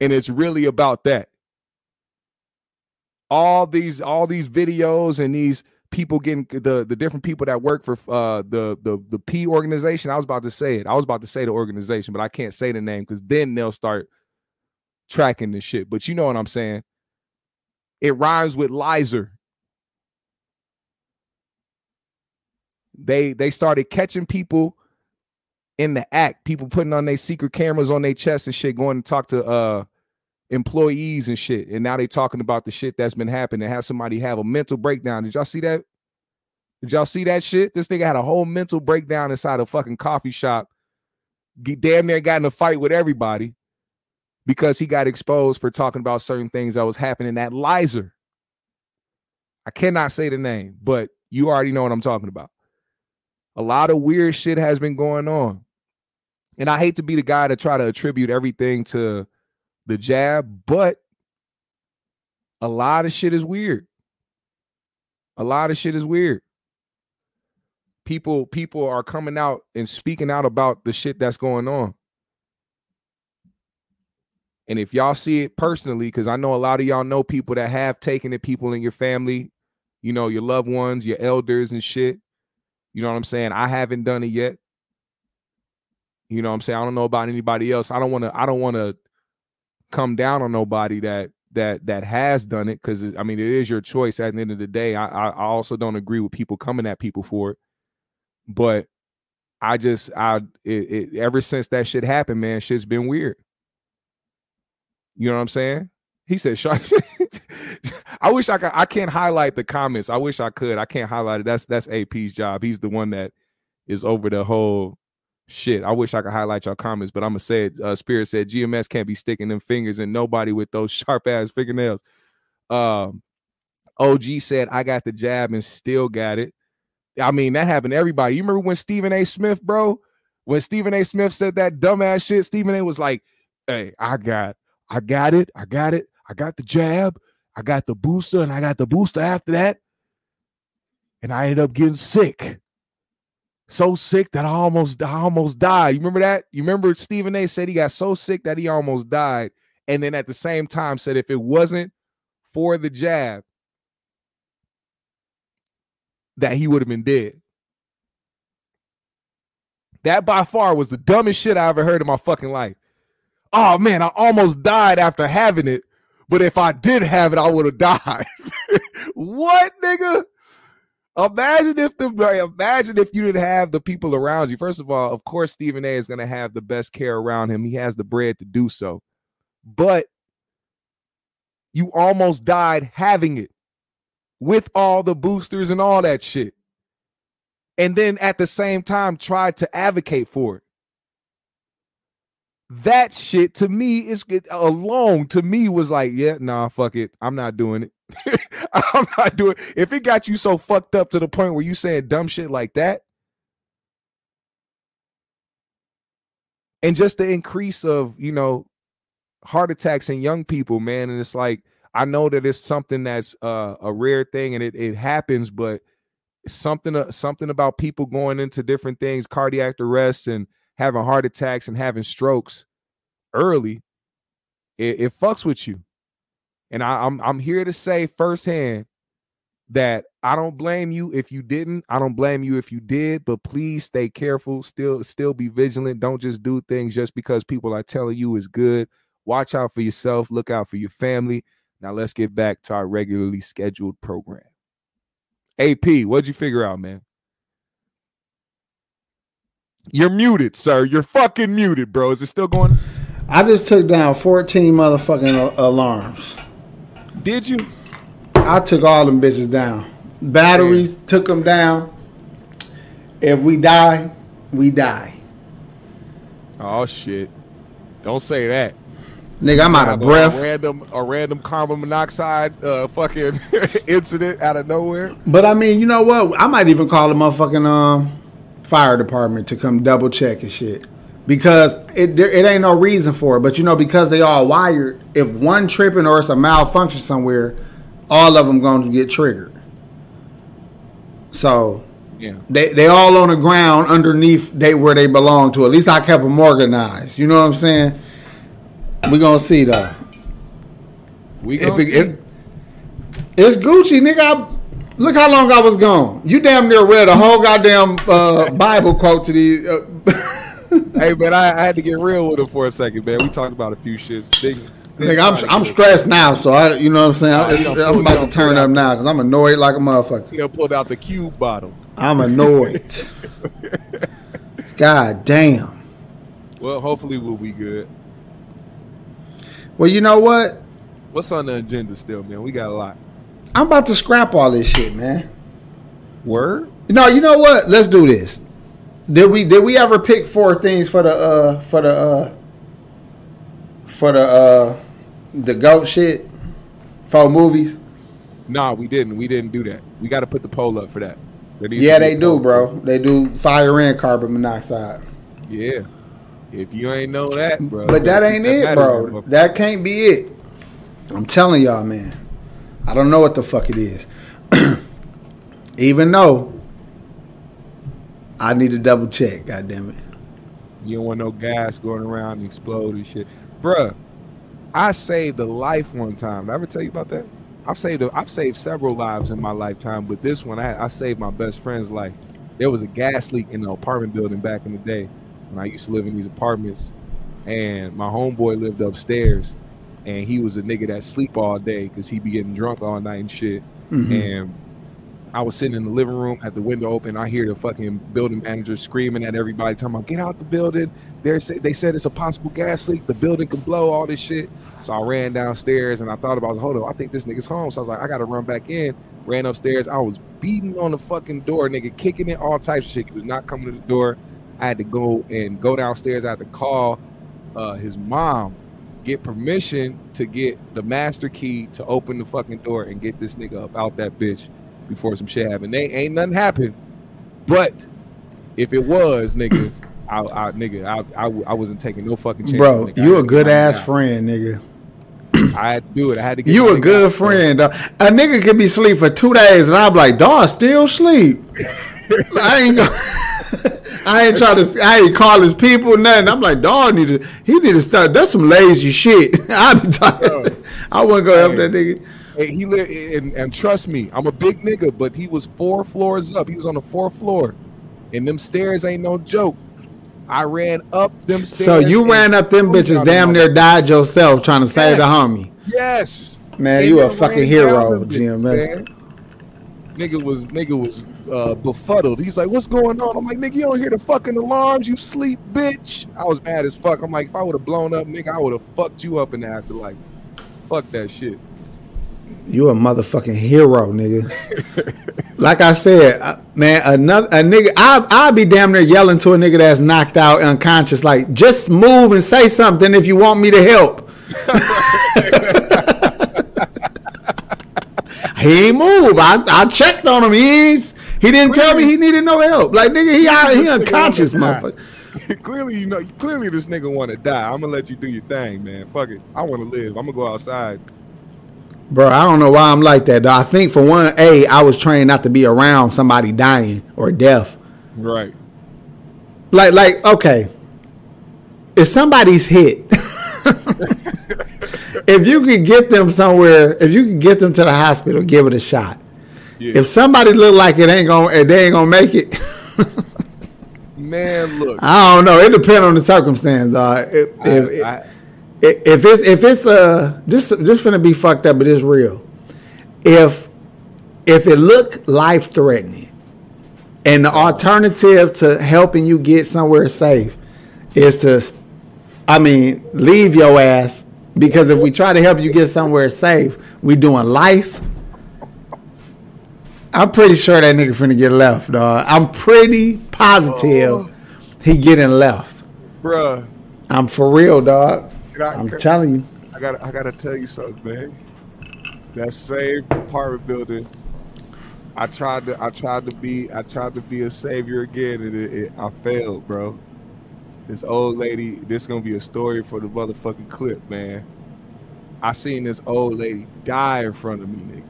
And it's really about that. All these all these videos and these people getting the the different people that work for uh the the the P organization. I was about to say it. I was about to say the organization, but I can't say the name because then they'll start tracking this shit. But you know what I'm saying? It rhymes with lizer. They they started catching people in the act, people putting on their secret cameras on their chest and shit, going to talk to uh employees and shit. And now they talking about the shit that's been happening. Have somebody have a mental breakdown. Did y'all see that? Did y'all see that shit? This nigga had a whole mental breakdown inside a fucking coffee shop. Get damn near got in a fight with everybody because he got exposed for talking about certain things that was happening at Lizer. I cannot say the name, but you already know what I'm talking about. A lot of weird shit has been going on. And I hate to be the guy to try to attribute everything to the jab, but a lot of shit is weird. A lot of shit is weird. People people are coming out and speaking out about the shit that's going on. And if y'all see it personally, because I know a lot of y'all know people that have taken it, people in your family you know, your loved ones, your elders and shit. You know what I'm saying? I haven't done it yet. You know what I'm saying? I don't know about anybody else. I don't want to I don't want to come down on nobody that that that has done it because I mean it is your choice at the end of the day. I, I also don't agree with people coming at people for it, but I just I it, it ever since that shit happened, man, shit's been weird. You know what I'm saying? He said, I wish I could. I can't highlight the comments. I wish I could. I can't highlight it. That's that's AP's job. He's the one that is over the whole shit. I wish I could highlight your comments, but I'm gonna say it. Uh, Spirit said GMS can't be sticking them fingers in nobody with those sharp ass fingernails. Um, OG said I got the jab and still got it. I mean that happened to everybody. You remember when Stephen A. Smith, bro? When Stephen A. Smith said that dumbass shit, Stephen A. was like, "Hey, I got, I got it, I got it, I got the jab, I got the booster, and I got the booster after that, and I ended up getting sick." So sick that I almost I almost died. You remember that? You remember Stephen A said he got so sick that he almost died. And then at the same time said if it wasn't for the jab, that he would have been dead. That by far was the dumbest shit I ever heard in my fucking life. Oh man, I almost died after having it, but if I did have it, I would have died. what, nigga? Imagine if the imagine if you didn't have the people around you. First of all, of course, Stephen A is going to have the best care around him. He has the bread to do so, but you almost died having it with all the boosters and all that shit, and then at the same time tried to advocate for it. That shit to me is alone to me was like, yeah, nah, fuck it, I'm not doing it. I'm not doing if it got you so fucked up to the point where you saying dumb shit like that. And just the increase of, you know, heart attacks in young people, man. And it's like, I know that it's something that's uh, a rare thing and it, it happens, but something uh, something about people going into different things, cardiac arrest and having heart attacks and having strokes early, it, it fucks with you. And I, I'm I'm here to say firsthand that I don't blame you if you didn't. I don't blame you if you did, but please stay careful. Still, still be vigilant. Don't just do things just because people are telling you is good. Watch out for yourself. Look out for your family. Now let's get back to our regularly scheduled program. AP, what'd you figure out, man? You're muted, sir. You're fucking muted, bro. Is it still going? I just took down 14 motherfucking alarms. Did you? I took all them bitches down. Batteries took them down. If we die, we die. Oh shit! Don't say that. Nigga, I'm out of A breath. random, a random carbon monoxide uh, fucking incident out of nowhere. But I mean, you know what? I might even call the motherfucking um fire department to come double check and shit. Because it there, it ain't no reason for it. But you know, because they all wired, if one tripping or it's a malfunction somewhere, all of them going to get triggered. So Yeah. they they all on the ground underneath they where they belong to. At least I kept them organized. You know what I'm saying? We gonna see though. We gonna it, see. if, it's Gucci, nigga. I, look how long I was gone. You damn near read a whole goddamn uh, Bible quote to the. Uh, hey, man, I, I had to get real with him for a second, man. We talked about a few shits. Big, nigga, I'm I'm stressed now, so I, you know what I'm saying. I, you I'm about to turn up now because I'm annoyed like a motherfucker. He done pulled out the cube bottle. I'm annoyed. God damn. Well, hopefully we'll be good. Well, you know what? What's on the agenda still, man? We got a lot. I'm about to scrap all this shit, man. Word? No, you know what? Let's do this. Did we did we ever pick four things for the uh for the uh for the uh the goat shit? for movies? Nah, we didn't. We didn't do that. We got to put the poll up for that. Yeah, they do, bro. They do fire and carbon monoxide. Yeah. If you ain't know that, bro. But that ain't it, bro. That can't be it. I'm telling y'all, man. I don't know what the fuck it is. Even though I need to double check, God damn it. You don't want no gas going around and exploding shit. Bruh, I saved a life one time. Did I ever tell you about that? I've saved a, I've saved several lives in my lifetime, but this one I, I saved my best friend's life. There was a gas leak in the apartment building back in the day when I used to live in these apartments, and my homeboy lived upstairs, and he was a nigga that sleep all day because he be getting drunk all night and shit. Mm-hmm. And I was sitting in the living room, had the window open. I hear the fucking building manager screaming at everybody, talking about get out the building. They're, they said it's a possible gas leak. The building can blow, all this shit. So I ran downstairs and I thought about, hold on, I think this nigga's home. So I was like, I gotta run back in. Ran upstairs. I was beating on the fucking door, nigga, kicking it, all types of shit. He was not coming to the door. I had to go and go downstairs. I had to call uh, his mom, get permission to get the master key to open the fucking door and get this nigga up out that bitch before some shit happened. They ain't nothing happened. But if it was, nigga, I, I nigga, I, I, I wasn't taking no fucking chance. Bro, nigga. You a good ass out. friend, nigga. I had to do it. I had to get You a good friend. Dog. A nigga could be asleep for two days, and I'm like, dog, still sleep. I ain't go. I ain't trying to. I ain't call his people nothing. I'm like, dog need to. He need to start. That's some lazy shit. I be talking. I wouldn't go help that nigga. Hey, he lived, and, and trust me, I'm a big nigga, but he was four floors up. He was on the fourth floor, and them stairs ain't no joke. I ran up them stairs. So you ran up them bitches, damn near died yourself trying to save the homie. Yes. Man, And you a fucking hero, Jim. Nigga was nigga was uh, befuddled. He's like, "What's going on?" I'm like, "Nigga, you don't hear the fucking alarms? You sleep, bitch." I was mad as fuck. I'm like, if I would have blown up, nigga, I would have fucked you up in the afterlife. Fuck that shit. You a motherfucking hero, nigga. like I said, uh, man, another a nigga. I I'll be damn near yelling to a nigga that's knocked out, unconscious. Like, just move and say something if you want me to help. he ain't move. I I checked on him. He's he didn't tell me he needed no help. Like nigga, he out, he unconscious, motherfucker. clearly, you know, clearly this nigga want to die. I'm gonna let you do your thing, man. Fuck it. I want to live. I'm gonna go outside. Bro, I don't know why I'm like that. Though. I think for one, a I was trained not to be around somebody dying or death. Right. Like, like, okay. If somebody's hit, if you could get them somewhere, if you could get them to the hospital, give it a shot. Yeah. If somebody look like it ain't gonna, they ain't gonna make it. man, look. I don't know. It depends on the circumstance. Uh, if, if, I, I, if it's if it's uh this this gonna be fucked up, but it's real. If if it look life threatening, and the alternative to helping you get somewhere safe is to, I mean, leave your ass because if we try to help you get somewhere safe, we doing life. I'm pretty sure that nigga finna get left, dog. I'm pretty positive he getting left. bruh, I'm for real, dog. I- I'm can- telling you. I gotta, I gotta tell you something, man. That same apartment building. I tried to, I tried to be, I tried to be a savior again, and it, it, I failed, bro. This old lady, this gonna be a story for the motherfucking clip, man. I seen this old lady die in front of me, nigga.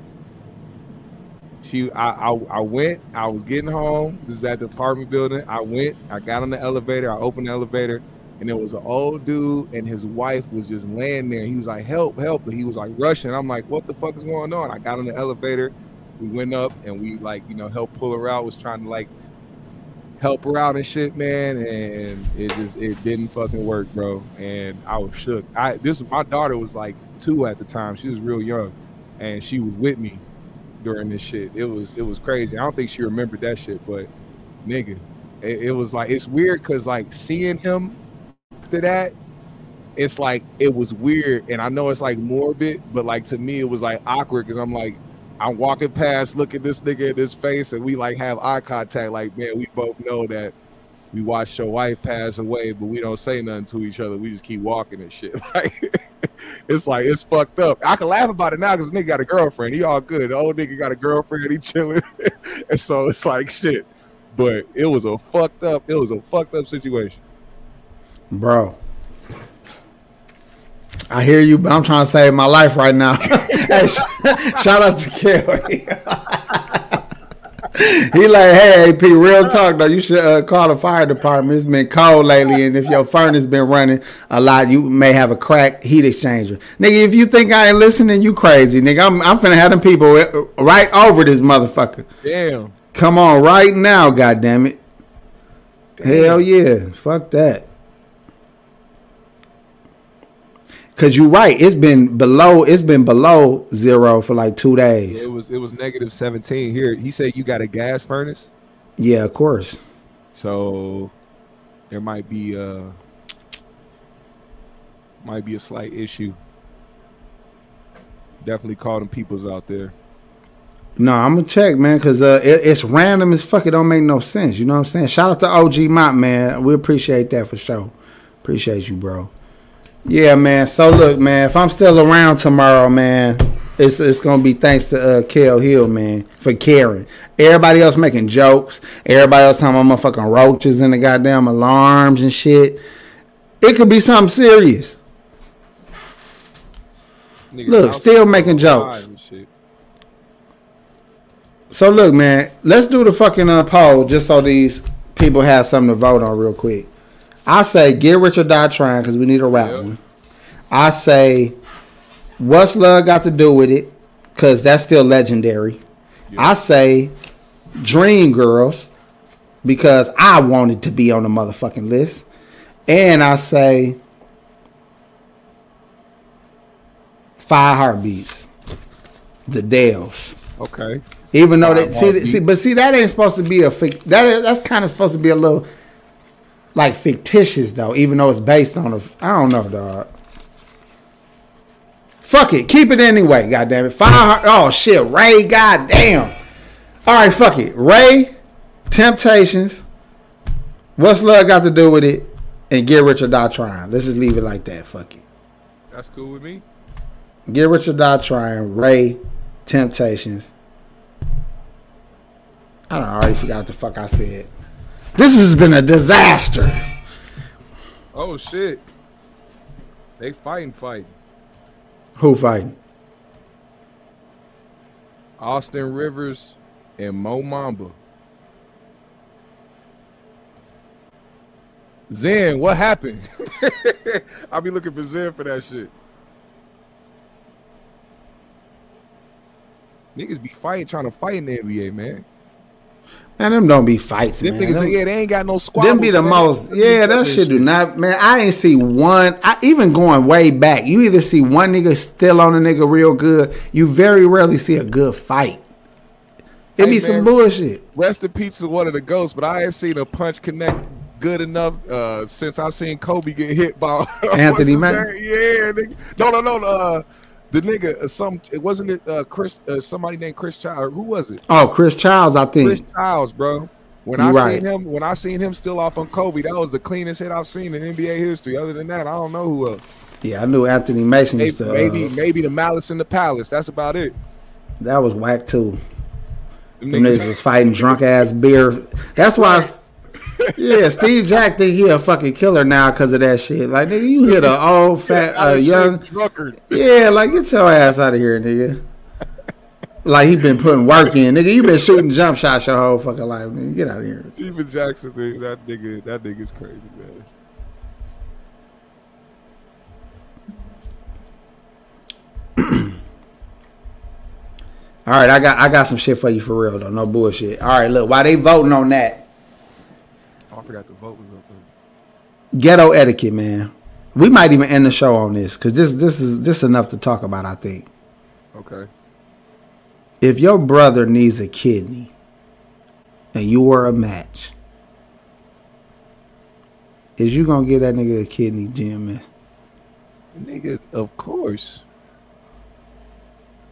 She, I, I, I went. I was getting home. This is at the apartment building. I went. I got on the elevator. I opened the elevator, and there was an old dude, and his wife was just laying there. He was like, "Help, help!" But he was like rushing. I'm like, "What the fuck is going on?" I got on the elevator. We went up, and we like, you know, helped pull her out. Was trying to like help her out and shit, man. And it just it didn't fucking work, bro. And I was shook. I this my daughter was like two at the time. She was real young, and she was with me during this shit. It was it was crazy. I don't think she remembered that shit, but nigga, it, it was like it's weird because like seeing him after that, it's like it was weird, and I know it's like morbid, but like to me it was like awkward because I'm like. I'm walking past, look at this nigga in his face, and we like have eye contact. Like, man, we both know that we watched your wife pass away, but we don't say nothing to each other. We just keep walking and shit. Like, it's like it's fucked up. I can laugh about it now because nigga got a girlfriend. He all good. The old nigga got a girlfriend. He chilling, and so it's like shit. But it was a fucked up. It was a fucked up situation. Bro. I hear you, but I'm trying to save my life right now. hey, sh- shout out to Kelly. he like, hey, AP, real talk though. You should uh, call the fire department. It's been cold lately, and if your furnace been running a lot, you may have a cracked heat exchanger. Nigga, if you think I ain't listening, you crazy, nigga. I'm I'm finna have them people right over this motherfucker. Damn. Come on, right now, goddamn it. Hell yeah, fuck that. Cause you're right, it's been below. It's been below zero for like two days. It was it was negative 17 here. He said you got a gas furnace, Yeah, of course. so there might be uh might be a slight issue. Definitely call them peoples out there. No, I'm gonna check, man, cause uh, it, it's random as fuck. It don't make no sense. You know what I'm saying? Shout out to OG Mop, man. We appreciate that for sure. Appreciate you, bro. Yeah, man. So look, man, if I'm still around tomorrow, man, it's it's gonna be thanks to uh Kel Hill, man, for caring. Everybody else making jokes. Everybody else talking about motherfucking roaches and the goddamn alarms and shit. It could be something serious. Niggas Look, still making jokes. So look, man, let's do the fucking uh, poll just so these people have something to vote on real quick. I say get rich or die trying because we need a rap Yeah. one. I say what's love got to do with it because that's still legendary. I say Dream Girls because I wanted to be on the motherfucking list, and I say Five Heartbeats, the Dells. Okay. Even though that see, see, but see that ain't supposed to be a that is, that's kind of supposed to be a little like fictitious though. Even though it's based on a I don't know, dog. Fuck it, keep it anyway. Goddamn it, five. Oh shit, Ray. Goddamn. All right, fuck it. Ray, Temptations. What's love got to do with it? And get rich or die trying. Let's just leave it like that. Fuck it. That's cool with me. Get rich or die trying. Ray, Temptations. I don't know. I already forgot what the fuck I said. This has been a disaster. Oh shit. They fighting fighting. Who fighting? Austin Rivers and Mo Bamba. Zen, what happened? I'll be looking for Zen for that shit. Niggas be fighting, trying to fight in the NBA, man. Man, them don't be fights, Them man. niggas, Them- yeah, they ain't got no squad. Them be the most, yeah. That shit do not, man. I ain't see one. I even going way back. You either see one nigga still on a nigga real good. You very rarely see a good fight. It Hey, be some bullshit. Rest in peace to one of the ghosts, but I ain't seen a punch connect good enough uh, since I seen Kobe get hit by Anthony Mack? Yeah, nigga. no, no, no. Uh, the nigga, uh, some it wasn't it uh, Chris, uh, somebody named Chris Child. Who was it? Oh, Chris Childs, I think. Chris Childs, bro. When You I right. seen him, when I seen him still off on Kobe, that was the cleanest hit I've seen in NBA history. Other than that, I don't know who else. Yeah, I knew Anthony Mason Maybe to. maybe, uh, maybe the Malice in the Palace. That's about it. that was whack too. Them niggas was fighting drunk ass beer. That's why. Yeah, Steve Jack think he a fucking killer now because of that shit. Like nigga, you hit a old fat uh, young. drunkard. Yeah, like get your ass out of here, nigga. Like he been putting work in, nigga. You been shooting jump shots your whole fucking life, nigga. Get out of here. Stephen Jackson, thing, that nigga, that nigga's crazy, man. All right, I got I got some shit for you for real though. No bullshit. All right, look, while they voting on that I forgot the vote was up there. ghetto etiquette, man. We might even end the show on this because this this is this is enough to talk about. I think. Okay. if your brother needs a kidney and you were a match, is you gonna give that nigga a kidney, GMS? Nigga, of course.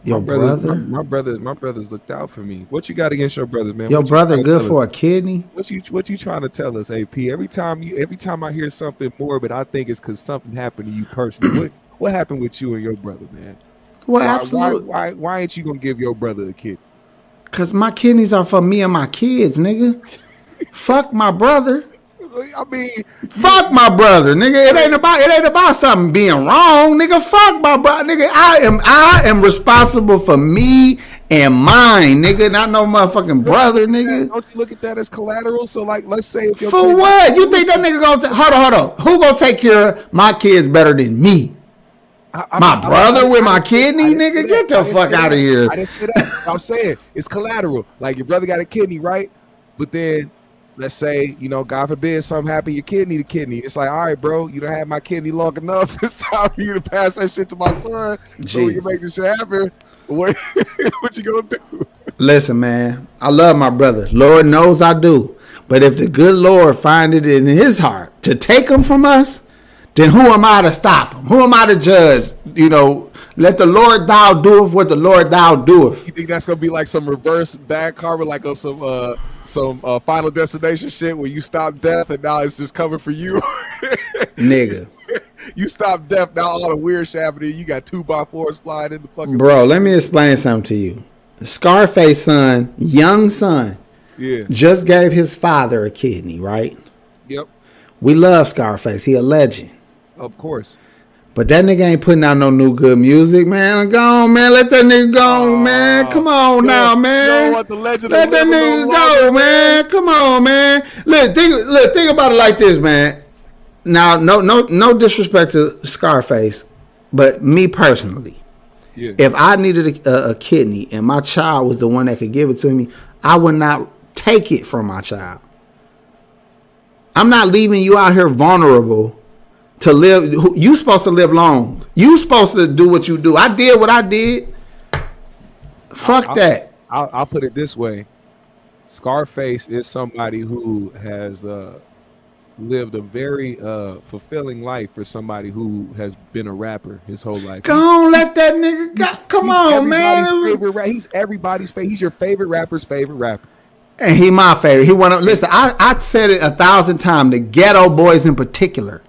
Your my brothers, brother, my, my brother, my brothers looked out for me. What you got against your brothers, man? your What brother to good for us? a kidney? What you what you trying to tell us, AP? Every time you every time I hear something morbid, I think it's because something happened to you personally. what what happened with you and your brother, man? Well, Why, why, absolutely. why why ain't you gonna give your brother a kid? Cause my kidneys are for me and my kids, nigga. Fuck my brother. I mean, Fuck my brother, nigga. It ain't about it ain't about something being wrong, nigga. Fuck my brother, nigga. I am I am responsible for me and mine, nigga, not no motherfucking brother, nigga. Don't you look at that as collateral? So like, let's say if your For what? You think that nigga gonna ta- hold on, hold on? Who gonna take care of my kids better than me? I- I- My I- brother with my kidney, nigga? Get the fuck out of here. I didn't say that. I'm saying it's collateral. Like your brother got a kidney, right? But then let's say, you know, God forbid something happened, your kid need a kidney. It's like, all right, bro, you don't have my kidney long enough. It's time for you to pass that shit to my son. So Gee. we can make this shit happen. What, what you gonna do? Listen, man, I love my brother. Lord knows I do. But if the good Lord find it in his heart to take him from us, then who am I to stop him? Who am I to judge? You know, let the Lord thou doeth what the Lord thou doeth. You think that's gonna be like some reverse bad karma, like on some uh some uh, final destination shit where you stop death and now it's just coming for you? Nigga. you stop death, now all the weird shit happening. You got two by fours flying in the fucking Bro, let me explain something to you. Scarface son, young son, Yeah. just gave his father a kidney, right? Yep. We love Scarface. He a legend. Of course. But that nigga ain't putting out no new good music, man. Go on, man. Let that nigga go, man. Come on now, man. don't want the legend Let that nigga go, man. Come on, man. Look, think, look, think about it like this, man. Now, no, no, no disrespect to Scarface, but me personally, Yeah. if I needed a, a kidney and my child was the one that could give it to me, I would not take it from my child. I'm not leaving you out here vulnerable to live. You supposed to live long. You supposed to do what you do. I did what I did. Fuck I- that. I'll, I'll put it this way: Scarface is somebody who has uh, lived a very uh, fulfilling life for somebody who has been a rapper his whole life. Go on, let that nigga go. Come He's on, everybody's man. Favorite ra- he's everybody's favorite. He's your favorite rapper's favorite rapper. And he my favorite. He of listen. I I said it a thousand times. The Geto Boys in particular,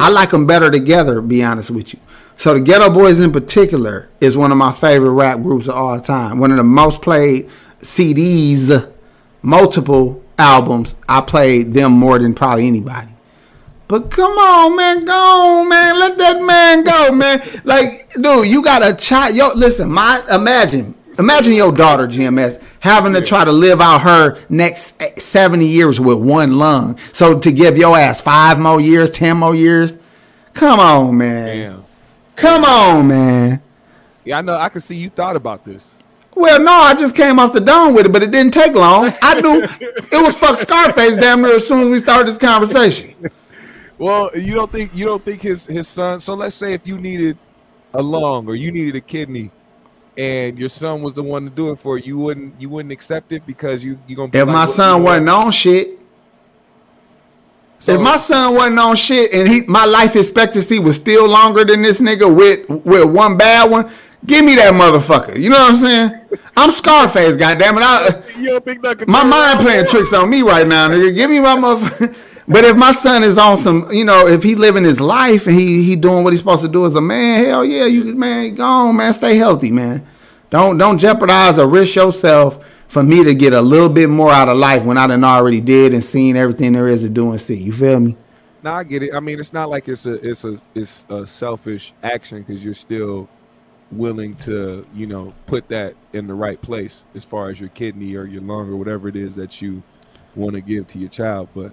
I like them better together. Be honest with you. So the Geto Boys in particular is one of my favorite rap groups of all time. One of the most played CDs, multiple albums. I played them more than probably anybody. But come on, man, go on, man. Let that man go, man. Like, dude, you got a child. Yo, listen, my imagine, imagine your daughter, GMS, having to try to live out her next 70 years with one lung. So to give your ass five more years, 10 more years. Come on, man. Damn. Come on, man. Yeah, I know. I can see you thought about this. Well, no, I just came off the dome with it, but it didn't take long. I knew it was fuck Scarface damn near as soon as we started this conversation. Well, you don't think you don't think his his son. So let's say if you needed a lung or you needed a kidney, and your son was the one to do it for you, you wouldn't you wouldn't accept it because you you gonna. Be If like, my son wasn't on shit, So- if my son wasn't on shit and he my life expectancy was still longer than this nigga with with one bad one, give me that motherfucker. You know what I'm saying? I'm Scarface, goddamn it. I, you don't think that my mind playing tricks on me right now, nigga. Give me my motherfucker. But if my son is on some, you know, if he living his life and he he doing what he's supposed to do as a man, hell yeah, you man, go on, man, stay healthy, man. Don't don't jeopardize or risk yourself for me to get a little bit more out of life when I done already did and seen everything there is to do and see. You feel me? No, I get it. I mean, it's not like it's a it's a it's a selfish action because you're still willing to you know put that in the right place as far as your kidney or your lung or whatever it is that you want to give to your child. But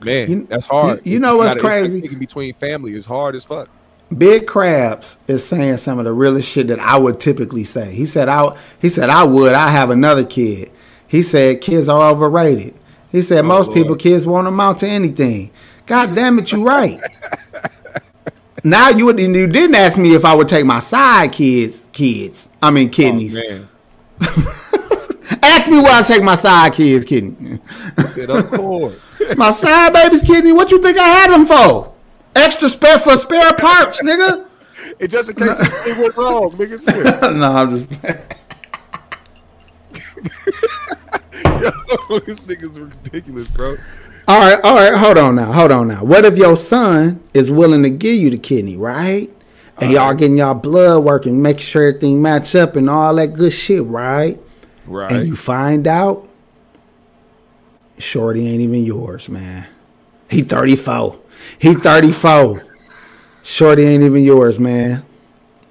man, You- that's hard. you- you know what's gotta- crazy? Between family is hard as fuck. Big Crabs is saying some of the realest shit that I would typically say. He said I he said I would. I have another kid. He said kids are overrated. He said oh, most Lord. people kids won't amount to anything. God damn it, you right. now you would you didn't ask me if I would take my side kids kids. I mean oh, kidneys. Oh, ask me where I take my side kids kidney. I said of course. my side baby's kidney. What you think I had them for? Extra spare for spare parts, nigga. It just in case it went wrong, nigga. No, I'm just playing. Yo, this nigga's ridiculous, bro. All right, all right, hold on now, hold on now. What if your son is willing to give you the kidney, right? And y'all getting y'all blood working, making sure everything match up and all that good shit, right? Right. And you find out, Shorty ain't even yours, man. He 34. He 34. Shorty ain't even yours, man.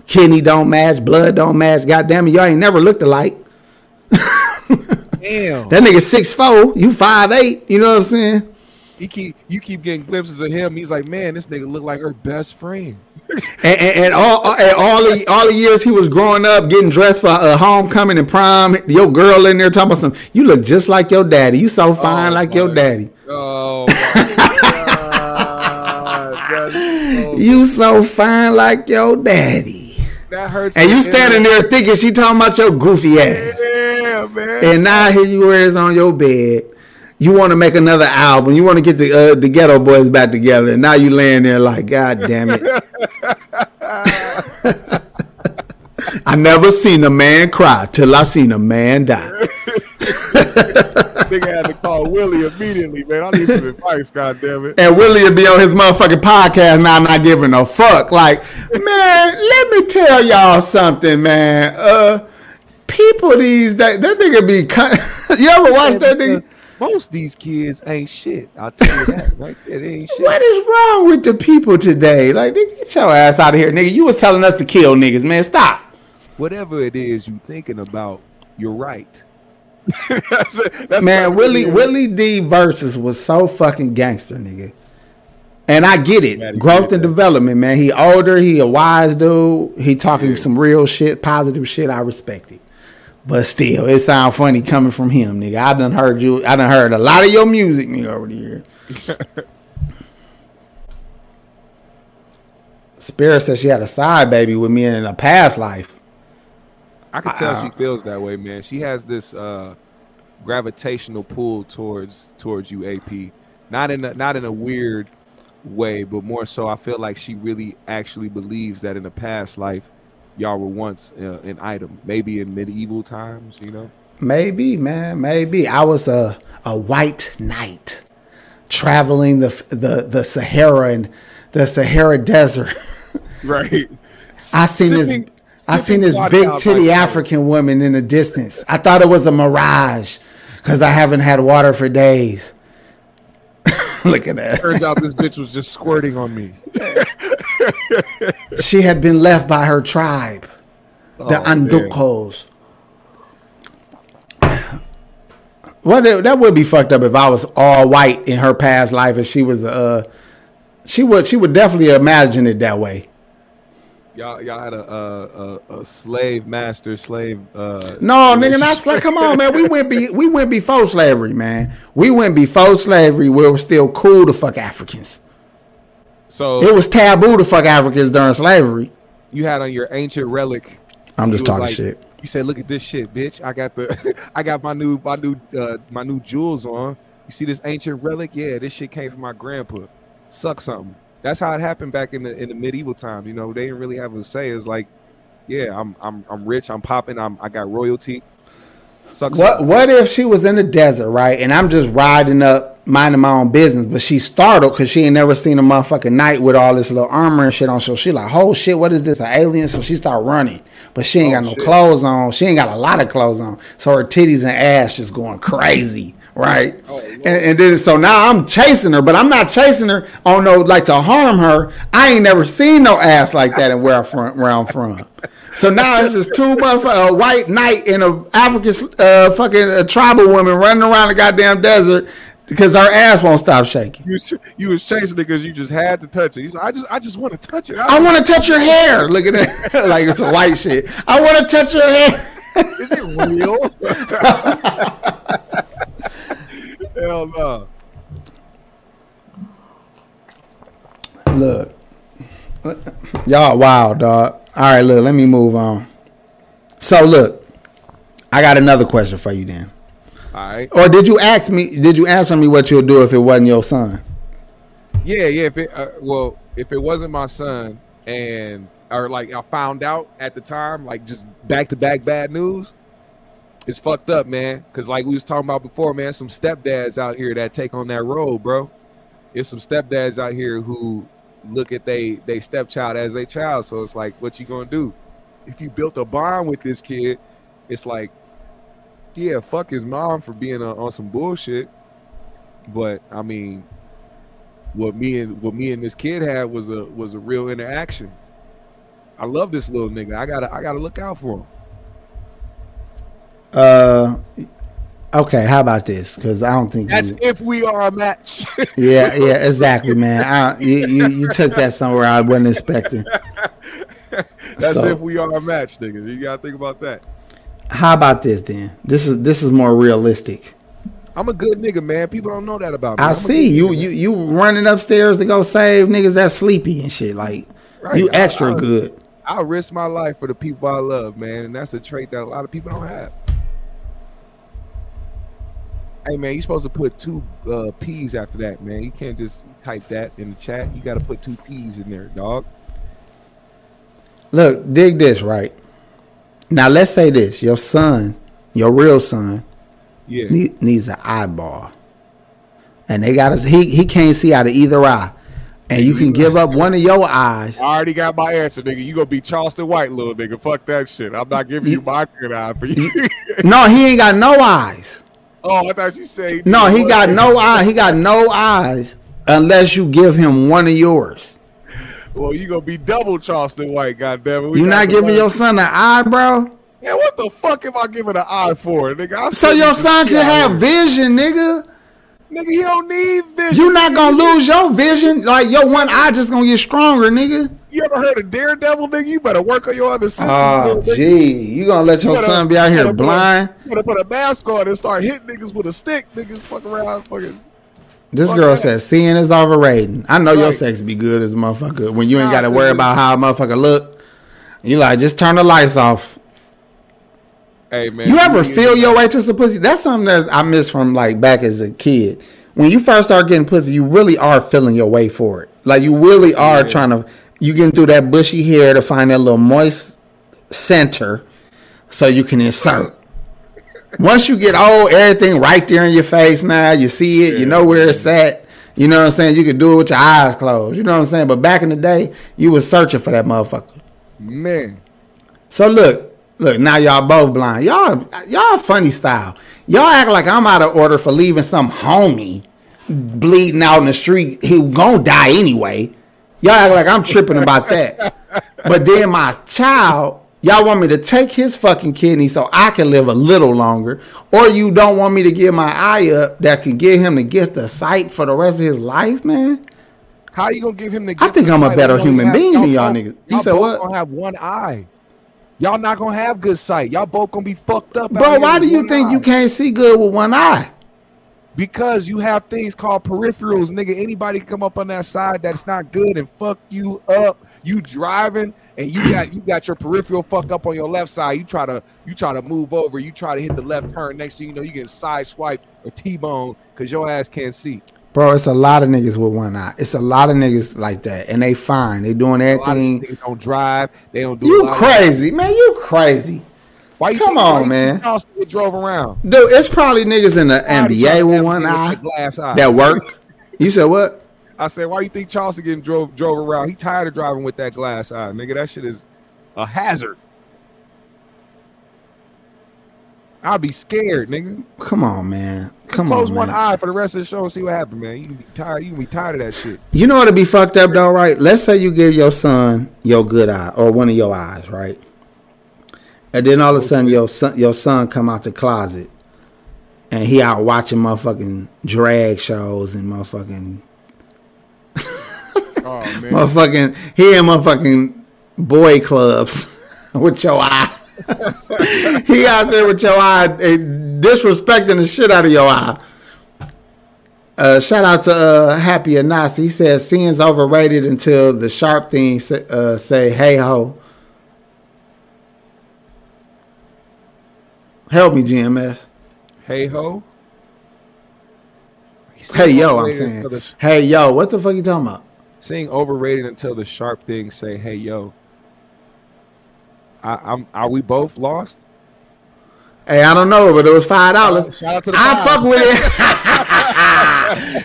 Kidney don't match, blood don't match. Goddamn it, y'all ain't never looked alike. Damn. That nigga six four, you five eight. You know what I'm saying? He keep you keep getting glimpses of him. He's like, man, this nigga look like her best friend. And, and, and all and all the all the years he was growing up, getting dressed for a homecoming and prom, your girl in there talking about some. You look just like your daddy. You so oh fine Oh, like your daddy. Oh, my God. That's so- You so fine like your daddy. that hurts. And you standing there thinking she talking about your goofy ass. Yeah, man. And now here you are, is on your bed. You want to make another album. You want to get the uh, the Geto Boys back together. And now you laying there like, God damn it. I never seen a man cry till I seen a man die. nigga had to call Willie immediately, man. I need some advice, God damn it. And Willie would be on his motherfucking podcast now, not giving a fuck. Like, man, let me tell y'all something, man. Uh, people these days, that nigga be. Cut- you ever watch that nigga? Most these kids ain't shit. I'll tell you that. Right there, they ain't shit. What is wrong with the people today? Like, nigga, get your ass out of here, nigga. You was telling us to kill niggas, man. Stop. Whatever it is you thinking about, you're right. That's it. That's Man, Willie. Willie D versus was so fucking gangster, nigga. And I get it. Growth and development, man. He older, he a wise dude. He talking some real shit, positive shit. I respect it. But still, it sound funny coming from him, nigga. I done heard you. I done heard a lot of your music, nigga, over the years. Spirit says she had a side baby with me in a past life. I can tell Uh, she feels that way, man. She has this uh, gravitational pull towards towards you, AP. Not in a, not in a weird way, but more so, I feel like she really actually believes that in a past life, y'all were once uh, an item, maybe in medieval times. You know, Maybe, man, maybe. I was a a white knight traveling the the the Sahara and the Sahara Desert. right? I seen this I seen this big titty African woman in the distance. I thought it was a mirage cuz I haven't had water for days. Look at. Turns out this bitch was just squirting on me. She had been left by her tribe, the Oh, man. Andukos. Well, that, that would be fucked up if I was all white in her past life and she was uh she would she would definitely imagine it that way. Y'all, y'all had a a, a, slave master slave. Uh, No, nigga, not slave. Come on, man. We went be we went before slavery, man. We went before slavery. where it was still cool to fuck Africans. So It was taboo to fuck Africans during slavery. you had on your ancient relic. I'm just talking like- shit. You said, "Look at this shit, bitch! I got the, I got my new, my new, uh, my new jewels on. You see this ancient relic? Yeah, this shit came from my grandpa. Suck something. That's how it happened back in the in the medieval times. You know, they didn't really have a say. It's like, yeah, I'm I'm I'm rich. I'm popping. I'm I got royalty. Suck What something. what if she was in the desert, right? And I'm just riding up, minding my own business, but she's startled because she ain't never seen a motherfucking knight with all this little armor and shit on. So she like, oh shit, what is this? An alien? So she start running, but she ain't Oh, got no shit. clothes on. She ain't got a lot of clothes on, so her titties and ass just going crazy, right? Oh, and, and then so now I'm chasing her, but I'm not chasing her on no like to harm her. I ain't never seen no ass like that in where I'm from. Where I'm from. So now it's just two motherfuckers, a white knight and a African uh, fucking uh tribal woman running around the goddamn desert because her ass won't stop shaking. You was- you was chasing it because you just had to touch it. I just I just want to touch it. I want to touch your hair. Look at that, like it's a white shit. I want to touch your hair. Is it real? Hell no. Look, y'all wild dog. All right, look, let me move on. So look, I got another question for you then. All right. Or did you ask me? Did you answer me what you'll do if it wasn't your son? Yeah, yeah. If it, uh, well, if it wasn't my son, and or like I found out at the time, like just back to back bad news, it's fucked up, man. Cause like we was talking about before, man, some stepdads out here that take on that role, bro. It's some stepdads out here who look at they they stepchild as their child. So it's like, what you gonna do? If you built a bond with this kid, it's like, yeah, fuck his mom for being uh, on some bullshit. But I mean, what me and what me and this kid had was a was a real interaction. I love this little nigga. I gotta I gotta look out for him. Uh, okay. How about this? Because I don't think That's you, if we are a match. Yeah, yeah, exactly, man. I, you, you you took that somewhere I wasn't expecting. That's So- if we are a match, nigga. You gotta think about that. How about this then? This is this is more realistic. I'm a good nigga, man. People don't know that about me. I I'm see you nigga, you you running upstairs to go save niggas that sleepy and shit. Like Right. you I- extra I- good. I risk my life for the people I love, man, and that's a trait that a lot of people don't have. Hey man, you supposed to put two uh, P's after that, man. You can't just type that in the chat. You got to put two P's in there, dog. Look, dig this right. Now let's say this: your son, your real son, Yeah. need, needs an eyeball, and they got us. He he can't see out of either eye, and you can give up one of your eyes. I already got my answer, nigga. You gonna be Charleston White, little nigga. Fuck that shit. I'm not giving you, You- my good eye for you. No, he ain't got no eyes. Oh, I thought you said No, he got no eye. He got no eyes unless you give him one of yours. Well, you gonna be double Charleston White, goddamn it. You not giving your son an eye, bro. Yeah, what the fuck am I giving an eye for, nigga? So your son can have vision, nigga. Nigga, he don't need vision. You not gonna lose your vision. Like your one eye just gonna get stronger, nigga. You ever heard of Daredevil, nigga? You better work on your other senses. Oh, nigga. gee, you gonna let your You gotta- son be out here gotta put a- blind? You put a mask on and start hitting niggas with a stick. Niggas fuck around, fucking. This Fuck girl that. says seeing is overrated. I know your sex be good as a motherfucker when you ain't Nah, got to worry about how a motherfucker look. You like just turn the lights off. Hey man, You ever feel your way to some pussy? That's something that I miss from like back as a kid. When you first start getting pussy, you really are feeling your way for it. Like you really are Yeah. trying to. You getting through that bushy hair to find that little moist center, so you can insert. Once you get old, everything right there in your face now. You see it. You know where it's at. You know what I'm saying? You can do it with your eyes closed. You know what I'm saying? But back in the day, you was searching for that motherfucker. Man, So look, look, now y'all both blind. Y'all y'all funny style. Y'all act like I'm out of order for leaving some homie bleeding out in the street who gonna die anyway. Y'all act like I'm tripping about that. But then my child, y'all want me to take his fucking kidney so I can live a little longer, or you don't want me to give my eye up that could give him the gift of sight for the rest of his life, man. how you gonna give him the? I think I'm a better human have- being than y'all niggas. You said what? Gonna have one eye. Y'all not gonna have good sight. Y'all both gonna be fucked up. Bro, why do you think eye. you can't see good with one eye? Because you have things called peripherals, nigga. Anybody come up on that side that's not good and fuck you up. You driving and you got you got your peripheral fuck up on your left side. You try to you try to move over. You try to hit the left turn. Next thing you know, you get side swipe or T-bone because your ass can't see. Bro, it's a lot of niggas with one eye. It's a lot of niggas like that, and they fine. They doing A lot of everything. niggas don't drive. They don't do. You crazy, man? You crazy, Why you Come on, man. Still drove around. dude. It's probably niggas in the NBA with one eye eye. that work. You said what? I said, why you think Charleston getting drove drove around? He tired of driving with that glass eye, nigga. That shit is a hazard. I'll be scared, nigga. Come on, man. Come Close on, one man. eye for the rest of the show and see what happens, man. You can be tired. You can be tired of that shit. You know what'd be fucked up though, right? Let's say you give your son your good eye or one of your eyes, right? And then all of a oh, sudden your son your son come out the closet and he out watching motherfucking drag shows and motherfucking Oh man. motherfucking he in motherfucking boy clubs with your eye. he out there with your eye eh, disrespecting the shit out of your eye. Uh, shout out to uh, Happy Anasi. He says seeing's overrated until the sharp things say, uh, say hey ho. Help me, GMS. hey ho. Hey yo, I'm saying. the- Hey yo, what the fuck you talking about? Saying overrated until the sharp things say, "Hey yo." I, I'm. Are we both lost? Hey, I don't know, but it was five dollars. Shout out to the I five. fuck with it.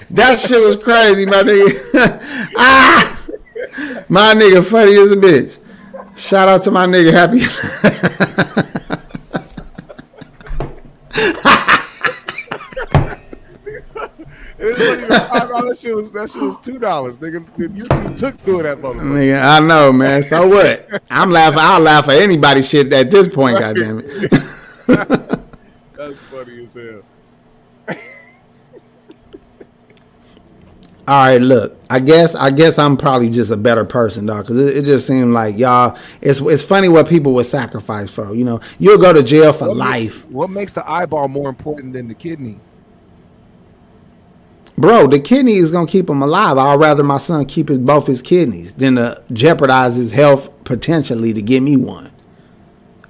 that shit was crazy, my nigga. ah, my nigga funny as a bitch. Shout out to my nigga Happy. It wasn't even five dollars. That shit was that shit was two dollars, nigga. YouTube took two of that motherfucker. Nigga, I know, man. So what? I'm laughing. I'll laugh at anybody shit at this point. Goddamn it. That's funny as hell. All right, look. I guess I guess I'm probably just a better person, dog. Because it, it just seemed like y'all. It's it's funny what people would sacrifice for. You know, you'll go to jail for What life, Makes, what makes the eyeball more important than the kidney? Bro. The kidney is gonna keep him alive. I'd rather my son keep his both his kidneys than to jeopardize his health potentially to give me one.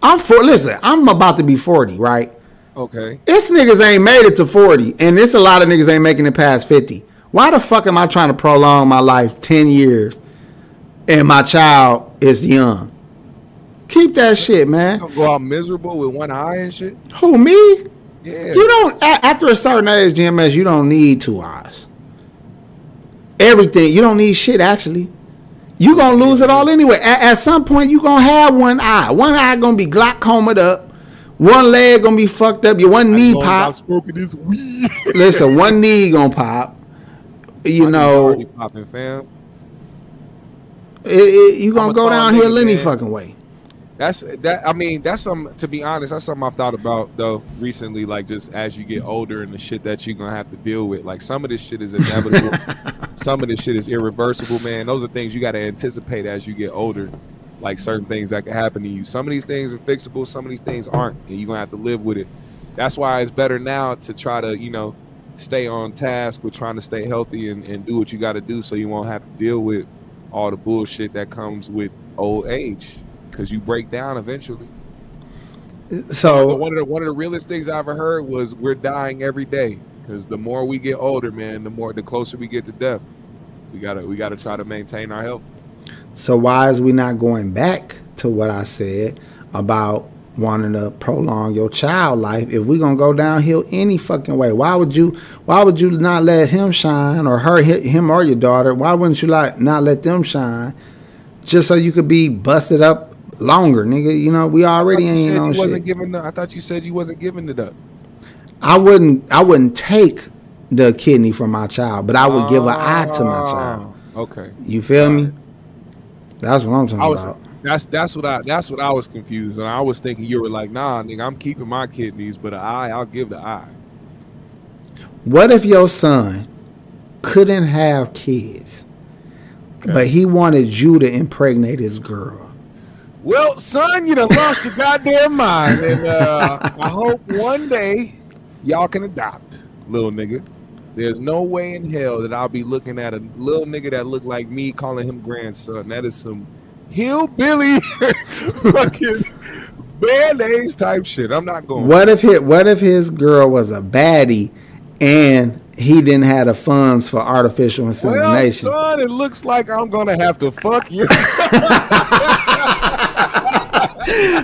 I'm for. Listen, I'm about to be forty, right? Okay. This niggas ain't made it to 40, and it's a lot of niggas ain't making it past 50. Why the fuck am I trying to prolong my life 10 years and my child is young? Keep that shit, man. Don't go out miserable with one eye and shit. Who, me? Yeah. You don't, after a certain age, GMS, you don't need two eyes. Everything, you don't need shit, actually. You gonna lose it all anyway. At, at some point, you gonna have one eye. One eye gonna be glaucomaed up. One leg gonna be fucked up. Your one knee pop. smoking this weed. Listen, one knee gonna pop. You My know, popping, fam. it, it, you gonna go down here any fucking way. That's that. I mean, that's some. To be honest, that's something I've thought about though recently. Like just as you get older and the shit that you're gonna have to deal with. Like some of this shit is inevitable. some of this shit is irreversible, man. Those are things you got to anticipate as you get older. Like certain things that can happen to you. Some of these things are fixable. Some of these things aren't, and you're gonna have to live with it. That's why it's better now to try to, you know, stay on task with trying to stay healthy and, and do what you got to do, so you won't have to deal with all the bullshit that comes with old age. Because you break down eventually. So one of the one of the realest things I ever heard was we're dying every day. Because the more we get older, man, the more the closer we get to death. We gotta we gotta try to maintain our health. so why is we not going back to what I said about wanting to prolong your child life if we gonna go downhill any fucking way? Why would you why would you not let him shine or her him or your daughter? Why wouldn't you like not let them shine just so you could be busted up longer, nigga? You know, we already thought you ain't on you shit. wasn't giving the, I thought you said you wasn't giving it up. I wouldn't I wouldn't take the kidney from my child, but I would give an eye to my oh, child. Oh, Okay. You feel me? That's what I'm talking was about. that's that's what I that's what I was confused and I was thinking you were like, nah, nigga, I'm keeping my kidneys, but an eye, I'll give the eye. What if your son couldn't have kids, but he wanted you to impregnate his girl? Well, son, you done lost your goddamn mind, and uh, I hope one day y'all can adopt, little nigga. There's no way in hell that I'll be looking at a little nigga that look like me, calling him grandson. That is some hillbilly fucking band aids type shit. I'm not going. What if his, what if his girl was a baddie and he didn't have the funds for artificial insemination? Well, son, it looks like I'm gonna have to fuck you.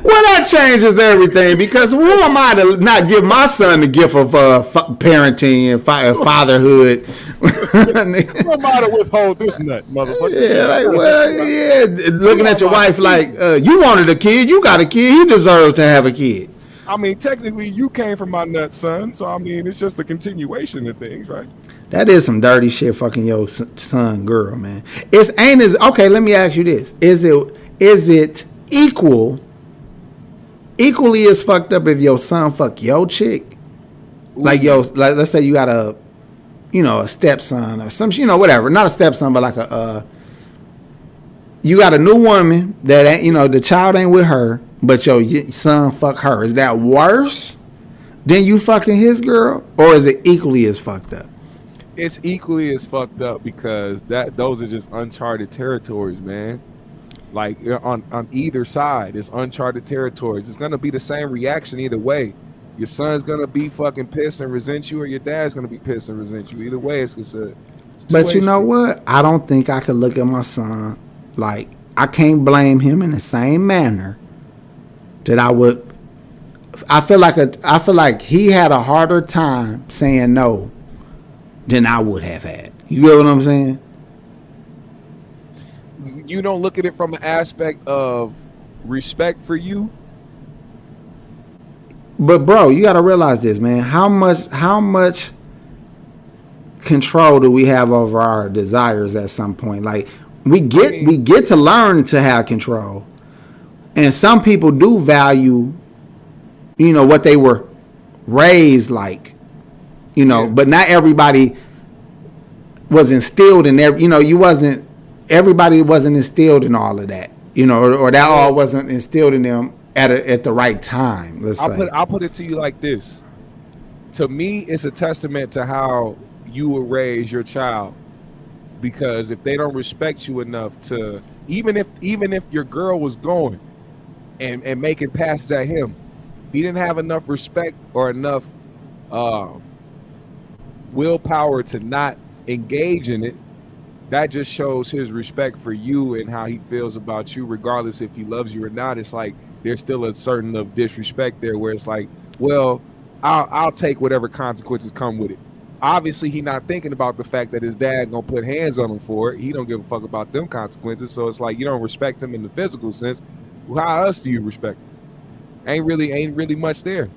Well, that changes everything because who am I to not give my son the gift of uh, fa- parenting and fa- fatherhood? I'm about to withhold this nut, motherfucker. yeah, like, well, yeah, looking at your wife like uh, you wanted a kid, you got a kid, he deserves to have a kid. I mean, technically, you came from my nut, son. So I mean, it's just a continuation of things, right? That is some dirty shit, fucking your son, girl, man. It's ain't as okay. Let me ask you this: Is it is it equal, equally as fucked up if your son fuck your chick? Like yo, like let's say you got a, you know, a stepson or some, you know, whatever. Not a stepson, but like a, uh, you got a new woman that ain't, you know, the child ain't with her, but your son fuck her. Is that worse than you fucking his girl, or is it equally as fucked up? It's equally as fucked up because that those are just uncharted territories, man. Like uh, on on either side, it's uncharted territories. It's gonna be the same reaction either way. Your son's gonna be fucking pissed and resent you, or your dad's gonna be pissed and resent you. Either way, it's, it's a. It's But you know what? I don't think I could look at my son like I can't blame him in the same manner that I would. I feel like a. I feel like he had a harder time saying no than I would have had. You get what I'm saying? You don't look at it from an aspect of respect for you. But bro, you got to realize this, man. How much? How much control do we have over our desires at some point? Like we get we get to learn to have control. And some people do value you know what they were raised like. You know, Yeah. but not everybody was instilled in every you know, you wasn't everybody wasn't instilled in all of that. You know, or, or that all wasn't instilled in them at a, at the right time. Let's I'll say. put I'll put it to you like this. To me, it's a testament to how you will raise your child. Because if they don't respect you enough to even if even if your girl was going and, and making passes at him, he didn't have enough respect or enough um willpower to not engage in it, that just shows his respect for you and how he feels about you, regardless if he loves you or not. It's like there's still a certain of disrespect there where it's like, well, I'll I'll take whatever consequences come with it. Obviously, he not thinking about the fact that his dad gonna put hands on him for it. He don't give a fuck about them consequences. So it's like you don't respect him in the physical sense. How else do you respect? Him? Ain't really ain't really much there.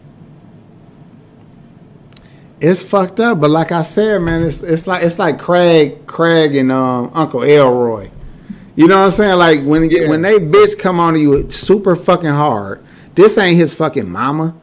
It's fucked up, but like I said, man, it's it's like it's like Craig, Craig and um, Uncle Elroy. You know what I'm saying? Like when Yeah. when they bitch come on to you super fucking hard. This ain't his fucking mama.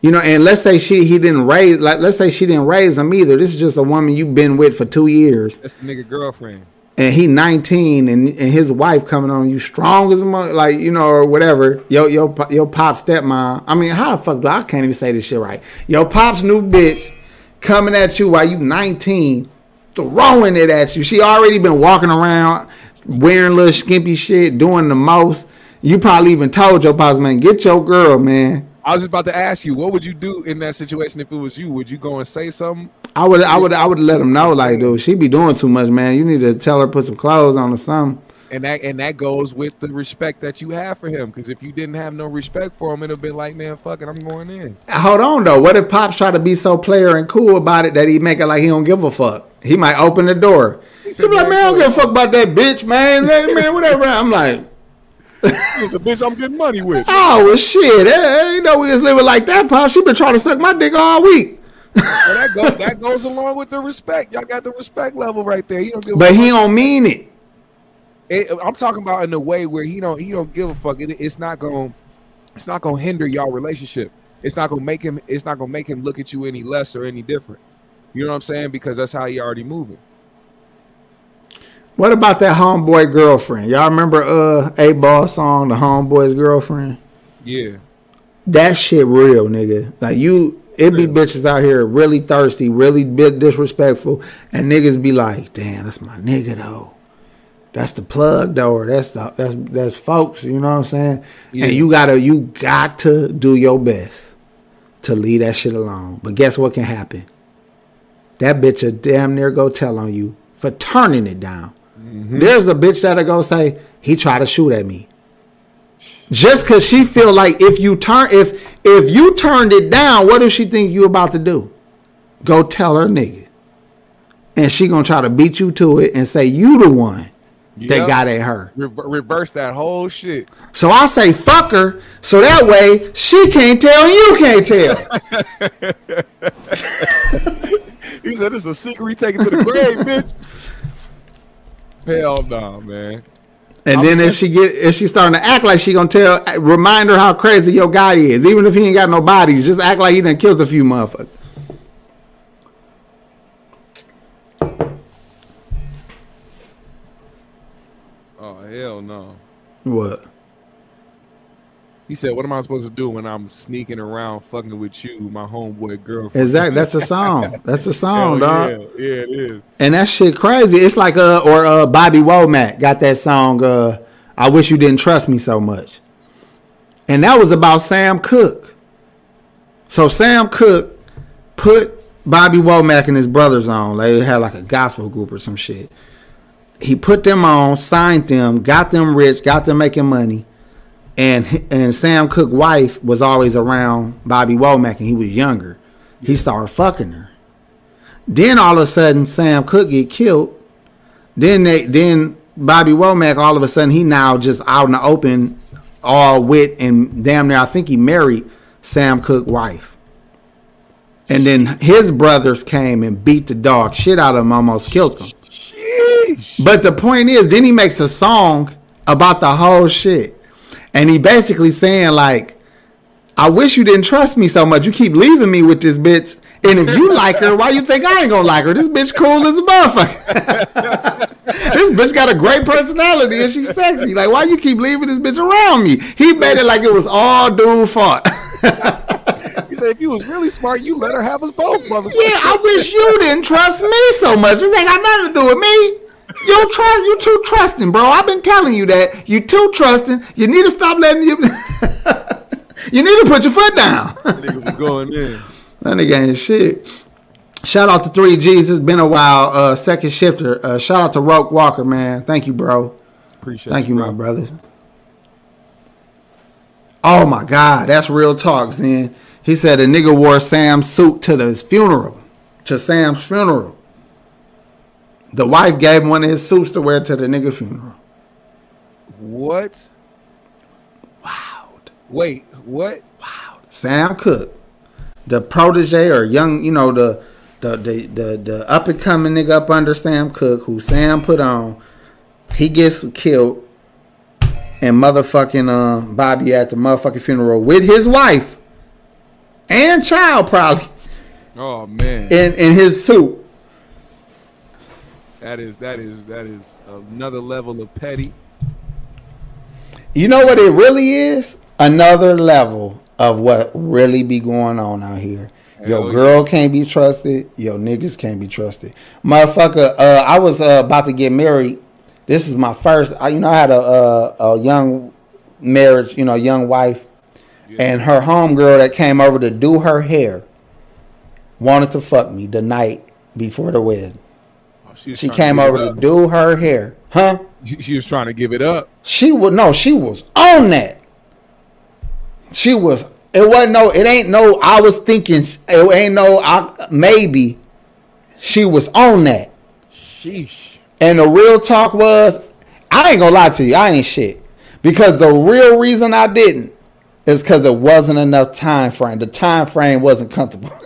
You know, and let's say she he didn't raise like let's say she didn't raise him either. This is just a woman you've been with for two years, That's the nigga girlfriend. and he 19, and and his wife coming on you strong as a mother, like you know or whatever. Yo yo your pop stepmom. I mean, how the fuck do I can't even say this shit right? Your pop's new bitch coming at you while you 19, throwing it at you. She already been walking around wearing little skimpy shit, doing the most. You probably even told your pops, man, get your girl, man. I was just about to ask you, what would you do in that situation if it was you? Would you go and say something? I would, I would, I would let him know, like, dude, she be doing too much, man. You need to tell her put some clothes on or something. And that and that goes with the respect that you have for him. Because if you didn't have no respect for him, it'd have been like, man, fuck it, I'm going in. Hold on though. What if Pops try to be so player and cool about it that he make it like he don't give a fuck? He might open the door. He said, be like, "Man, I don't give a fuck about that bitch, man. Man, whatever. I'm like, It's a bitch I'm getting money with. oh well, shit. Hey, you know we was living like that, Pops. She been trying to suck my dick all week, Well, that goes that goes along with the respect. Y'all got the respect level right there. He don't give. but he don't mean it. It- I'm talking about in a way where he don't he don't give a fuck. It, it's not going it's not going to hinder y'all relationship. It's not going to make him it's not going to make him look at you any less or any different. You know what I'm saying? Because that's how he already moving. What about that homeboy girlfriend? Y'all remember uh A Ball song, the homeboy's girlfriend? Yeah. That shit real, nigga. Like you, it be bitches out here really thirsty, really bit disrespectful, and niggas be like, "Damn, that's my nigga though. That's the plug door. that's the that's that's folks." You know what I'm saying? Yeah. And you gotta, you got to do your best to leave that shit alone. But guess what can happen? That bitch will damn near go tell on you for turning it down. Mm-hmm. There's a bitch that'll go say he tried to shoot at me just cause she feel like if you turn if if you turned it down, what does she think you about to do? Go tell her nigga, and she gonna try to beat you to it and say you the one that Yep. got at her. Rever- reverse that whole shit. So I say fuck her, so that way she can't tell you can't tell. He said it's a secret he taking to the grave, bitch. Hell no, man. And then if she get if she starting to act like she gonna tell, remind her how crazy your guy is, even if he ain't got no bodies, just act like he done killed a few motherfuckers. Hell no. What? He said, "What am I supposed to do when I'm sneaking around fucking with you, my homeboy girlfriend?" Exactly. That's a song. That's a song, dog. yeah, yeah, it is. And that shit crazy. It's like uh or uh Bobby Womack got that song uh I wish you didn't trust me so much. And that was about Sam Cooke. So Sam Cooke put Bobby Womack and his brothers on. They had like a gospel group or some shit. He put them on, signed them, got them rich, got them making money. And and Sam Cooke's wife was always around Bobby Womack and he was younger. He started fucking her. Then all of a sudden, Sam Cooke get killed. Then they, then Bobby Womack, all of a sudden, he now just out in the open, all wit and damn near. I think he married Sam Cooke wife. And then his brothers came and beat the dog shit out of him, almost killed him. Sheesh. But the point is, then he makes a song about the whole shit. And he basically saying, like, I wish you didn't trust me so much. You keep leaving me with this bitch. And if you like her, why you think I ain't gonna like her? This bitch cool as a motherfucker. this bitch got a great personality and she's sexy. Like, why you keep leaving this bitch around me? He made it like it was all dude fault. He said, if you was really smart, you let her have us both, motherfucker. Yeah, I wish you didn't trust me so much. This ain't got nothing to do with me. You trust you too trusting, bro. I've been telling you that. You too trusting. You need to stop letting you You need to put your foot down. Nigga was going in. that nigga ain't shit. Shout out to 3Gs. It's been a while. Uh second shifter. Uh shout out to Roke Walker, man. Thank you, bro. Appreciate it. Thank you, bro. my brother. Oh my God, that's real talks. Then he said a nigga wore Sam's suit to his funeral, to Sam's funeral. The wife gave him one of his suits to wear to the nigga funeral. What? Wow, Wait, what? Wow. Sam Cooke, the protege or young, you know the the the the, the up and coming nigga up under Sam Cooke, who Sam put on, he gets killed, and motherfucking uh, Bobby at the motherfucking funeral with his wife and child probably Oh man, in in his suit. That is that is that is another level of petty. You know what it really is? Another level of what really be going on out here. Your girl can't be trusted. Your niggas can't be trusted. Motherfucker, uh, I was uh, about to get married. This is my first. I, you know, I had a, a a young marriage. You know, young wife, and her homegirl that came over to do her hair wanted to fuck me the night before the wedding. Was She came it over to do her hair, huh? She, she was trying to give it up. She would no, she was on that. She was. It wasn't no. It ain't no. I was thinking. It ain't no. I maybe. She was on that, Sheesh. and the real talk was, I ain't gonna lie to you. I ain't shit because the real reason I didn't is because it wasn't enough time frame. The time frame wasn't comfortable.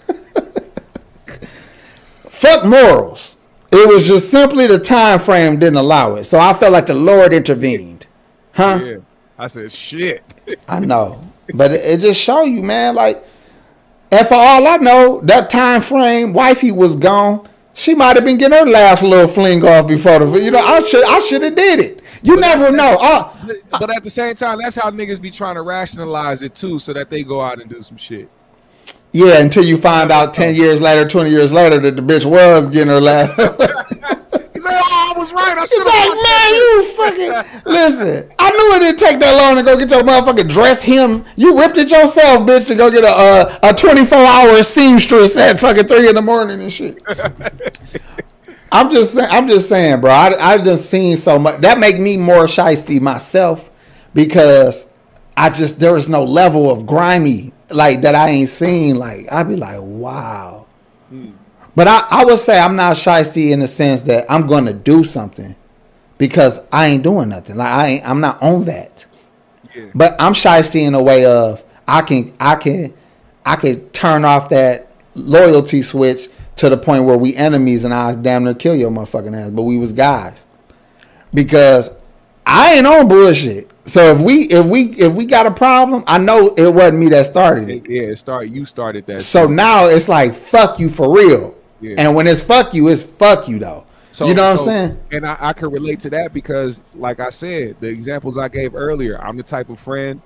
Fuck morals. It was just simply the time frame didn't allow it. So I felt like the Lord intervened. Huh? Yeah. I said shit. I know, but it, it just show you, man. Like, and for all I know, that time frame, wifey was gone. She might have been getting her last little fling off before the. You know, I should, I should have did it. You never know. Oh, but at the same time, that's how niggas be trying to rationalize it too, so that they go out and do some shit. Yeah. Until you find out ten years later, twenty years later, that the bitch was getting her last. He's like, oh, I was right. I He's should like, man, you fucking listen. I knew it didn't take that long to go get your motherfucking dress him. You ripped it yourself, bitch, to go get a uh, a twenty four hour seamstress at fucking three in the morning and shit. I'm just saying. I'm just saying, bro. I I just seen so much that make me more shisty myself because I just there is no level of grimy like that I ain't seen. Like I'd be like, wow. Hmm. But I, I would say I'm not shisty in the sense that I'm gonna do something because I ain't doing nothing. Like I ain't, I'm not on that. Yeah. But I'm shisty in a way of I can I can I can turn off that loyalty switch to the point where we enemies and I damn near kill your motherfucking ass. But we was guys because I ain't on bullshit. So if we if we if we got a problem, I know it wasn't me that started it. Yeah, it start. You started that. So shit. now it's like fuck you for real. Yeah. And when it's fuck you, it's fuck you though. So, you know what so- I'm saying? And I, I can relate to that because, like I said, the examples I gave earlier, I'm the type of friend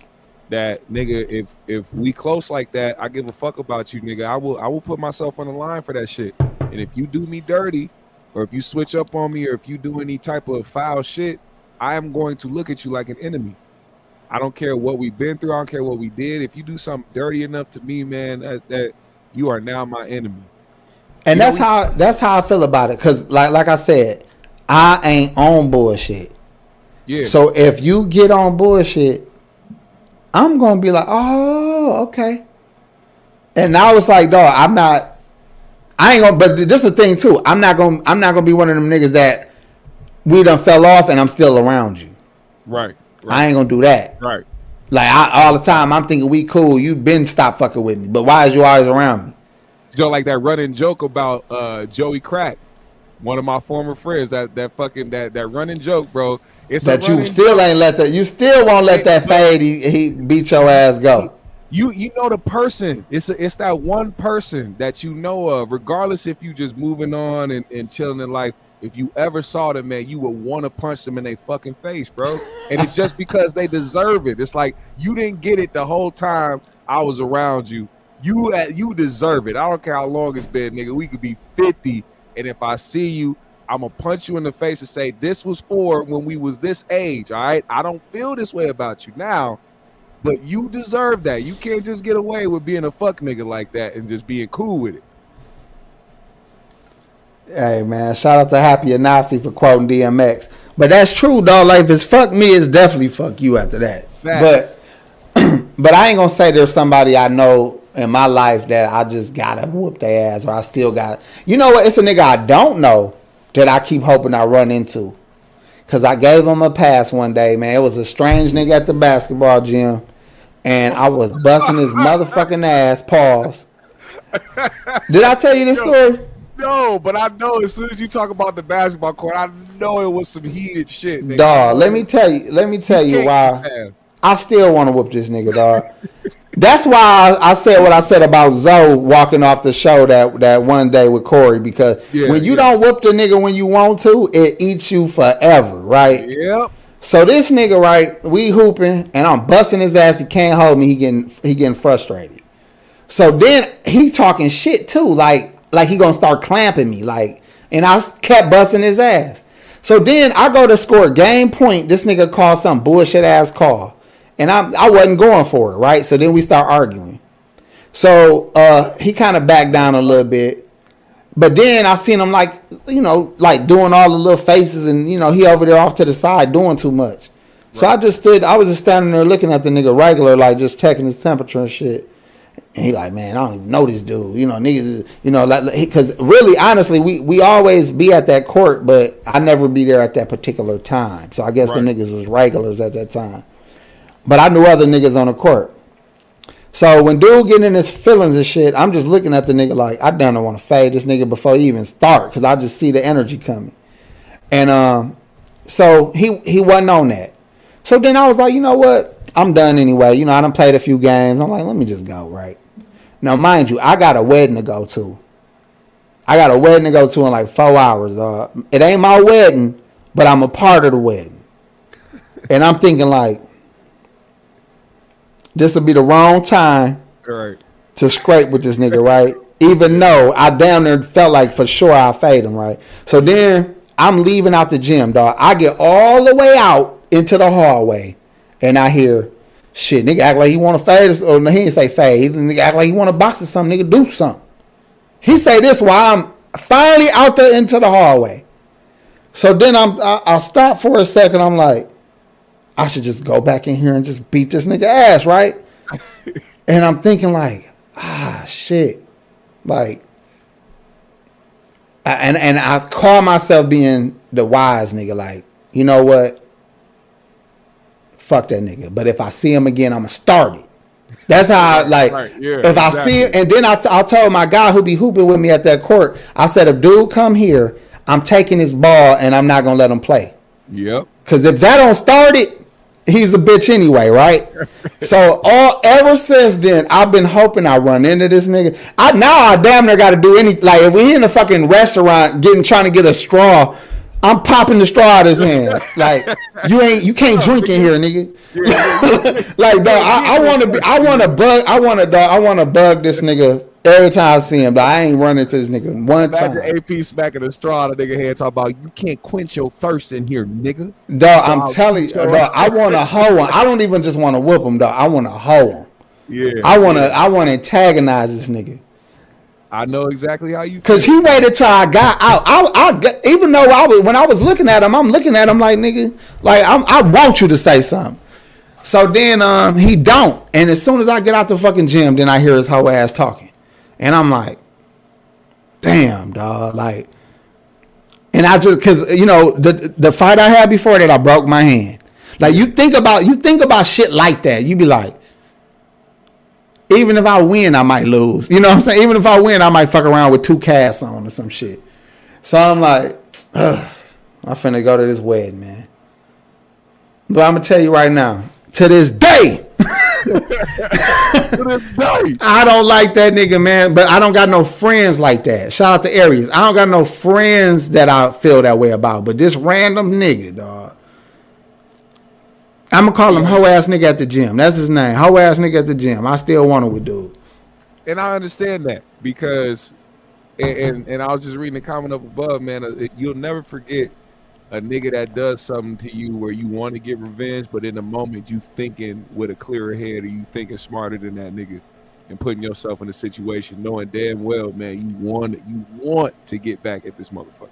that nigga, if if we close like that, I give a fuck about you, nigga. I will I will put myself on the line for that shit. And if you do me dirty, or if you switch up on me, or if you do any type of foul shit, I am going to look at you like an enemy. I don't care what we've been through. I don't care what we did. If you do something dirty enough to me, man, that, that you are now my enemy. And You that's how that's how I feel about it. Cause like like I said, I ain't on bullshit. Yeah. So if you get on bullshit, I'm gonna be like, oh, okay. And now it's like, dog, I'm not. I ain't gonna. But this is the thing too. I'm not gonna. I'm not gonna be one of them niggas that we done fell off and I'm still around you. right. I ain't gonna do that. right. Like I, all the time, I'm thinking we cool. You been stop fucking with me, but why is you always around me? Joe, like that running joke about uh, Joey Crack, one of my former friends. That that fucking that that running joke, bro. It's That you still joke. ain't let that. You still won't let that fade. He, he beat your ass go. You you know the person. It's a, it's that one person that you know of, regardless if you just moving on and, and chilling in life. If you ever saw them, man, you would want to punch them in their fucking face, bro. And it's just because they deserve it. It's like you didn't get it the whole time I was around you. You uh, you deserve it. I don't care how long it's been, nigga. We could be 50, and if I see you, I'm gonna punch you in the face and say, This was for when we was this age. All right. I don't feel this way about you now. But you deserve that. You can't just get away with being a fuck nigga like that and just being cool with it. Hey man, shout out to Happy and Nazi for quoting DMX. But that's true, dog. Like if it's fuck me, it's definitely fuck you after that. Facts. But but I ain't gonna say there's somebody I know in my life that I just gotta whoop their ass or I still got you know what? It's a nigga I don't know that I keep hoping I run into. Cause I gave him a pass one day, man. It was a strange nigga at the basketball gym. And I was busting his motherfucking ass. Pause. Did I tell you this story? No, but I know as soon as you talk about the basketball court, I know it was some heated shit. nigga. Dog, let me tell you. Let me tell you why. I still want to whoop this nigga, dog. That's why I, I said what I said about Zoe walking off the show that that one day with Corey because Yeah, when you yeah. don't whoop the nigga when you want to, it eats you forever, right? Yep. So this nigga, right, we hooping and I'm busting his ass. He can't hold me. He getting he getting frustrated. So then he talking shit too, like like he gonna start clamping me, like, and I kept busting his ass. So then I go to score a game point. This nigga called some bullshit ass call, and I I wasn't going for it, right? So then we start arguing. So uh, he kind of backed down a little bit, but then I seen him like you know like doing all the little faces, and you know he over there off to the side doing too much. So I just stood. I was just standing there looking at the nigga regular, like just checking his temperature and shit. And he like, man, I don't even know this dude. You know, niggas, is, you know, like, because really, honestly, we we always be at that court, but I never be there at that particular time. So I guess the Right. niggas was regulars at that time. But I knew other niggas on the court. So when dude getting in his feelings and shit, I'm just looking at the nigga like I don't want to fade this nigga before he even start because I just see the energy coming. And um, so he he wasn't on that. So then I was like, you know what? I'm done anyway. You know, I done played a few games. I'm like, let me just go, right? Now, mind you, I got a wedding to go to. I got a wedding to go to in like four hours. Uh, it ain't my wedding, but I'm a part of the wedding. And I'm thinking like, this will be the wrong time right. to scrape with this nigga, right? Even though I down there felt like for sure I fade him, right? So then I'm leaving out the gym, dog. I get all the way out into the hallway, and I hear, shit, nigga act like he want to fade or no, he didn't say fade. Nigga act like he want to box or something. Nigga, do something. He say this while I'm finally out there into the hallway. So then I'm I, I stop for a second. I'm like, I should just go back in here and just beat this nigga ass, right? and I'm thinking like, ah, shit, like, I- and and I call myself being the wise nigga. Like, you know what? Fuck that nigga. But if I see him again, I'ma start it. That's how I like. right, yeah, if I see him, and then I, t- I told my guy who be hooping with me at that court, I said, if dude come here, I'm taking his ball and I'm not gonna let him play. Yep. Cause if that don't start it, he's a bitch anyway, right? so all ever since then, I've been hoping I run into this nigga. I now I damn near got to do any like if we in a fucking restaurant getting trying to get a straw, I'm popping the straw out his hand. Like you ain't you can't drink in here, nigga. like dog, I, I want to be I want to bug I want to dog I want to bug this nigga every time I see him. But I ain't running to this nigga one time. Imagine AP smacking the straw the nigga head talking about you can't quench your thirst in here, nigga. Dog, I'm Dog, telling you, so- dog, I want to hoe him. I don't even just want to whoop him, dog. I want to hoe him. Yeah. I want to, I want to antagonize this nigga. I know exactly how you Cause he waited till I got out. I, I even though I was when I was looking at him, I'm looking at him like nigga, like I'm, I want you to say something. So then um he don't, and as soon as I get out the fucking gym, then I hear his whole ass talking, and I'm like, damn dog, like, and I just cause you know the the fight I had before that I broke my hand. Like you think about you think about shit like that, you be like, even if I win, I might lose. You know what I'm saying? Even if I win, I might fuck around with two casts on or some shit. So I'm like, Ugh, I'm finna go to this wedding, man. But I'm gonna tell you right now, to this day, I don't like that nigga, man. But I don't got no friends like that. Shout out to Aries. I don't got no friends that I feel that way about. But this random nigga, dog. I'm gonna call him hoe ass nigga at the gym. That's his name. Hoe ass nigga at the gym. I still want it with dude. and I understand that because, and, and and I was just reading the comment up above, man. uh, You'll never forget a nigga that does something to you where you want to get revenge, but in the moment you thinking with a clearer head or you thinking smarter than that nigga, and putting yourself in a situation knowing damn well, man, you want you want to get back at this motherfucker.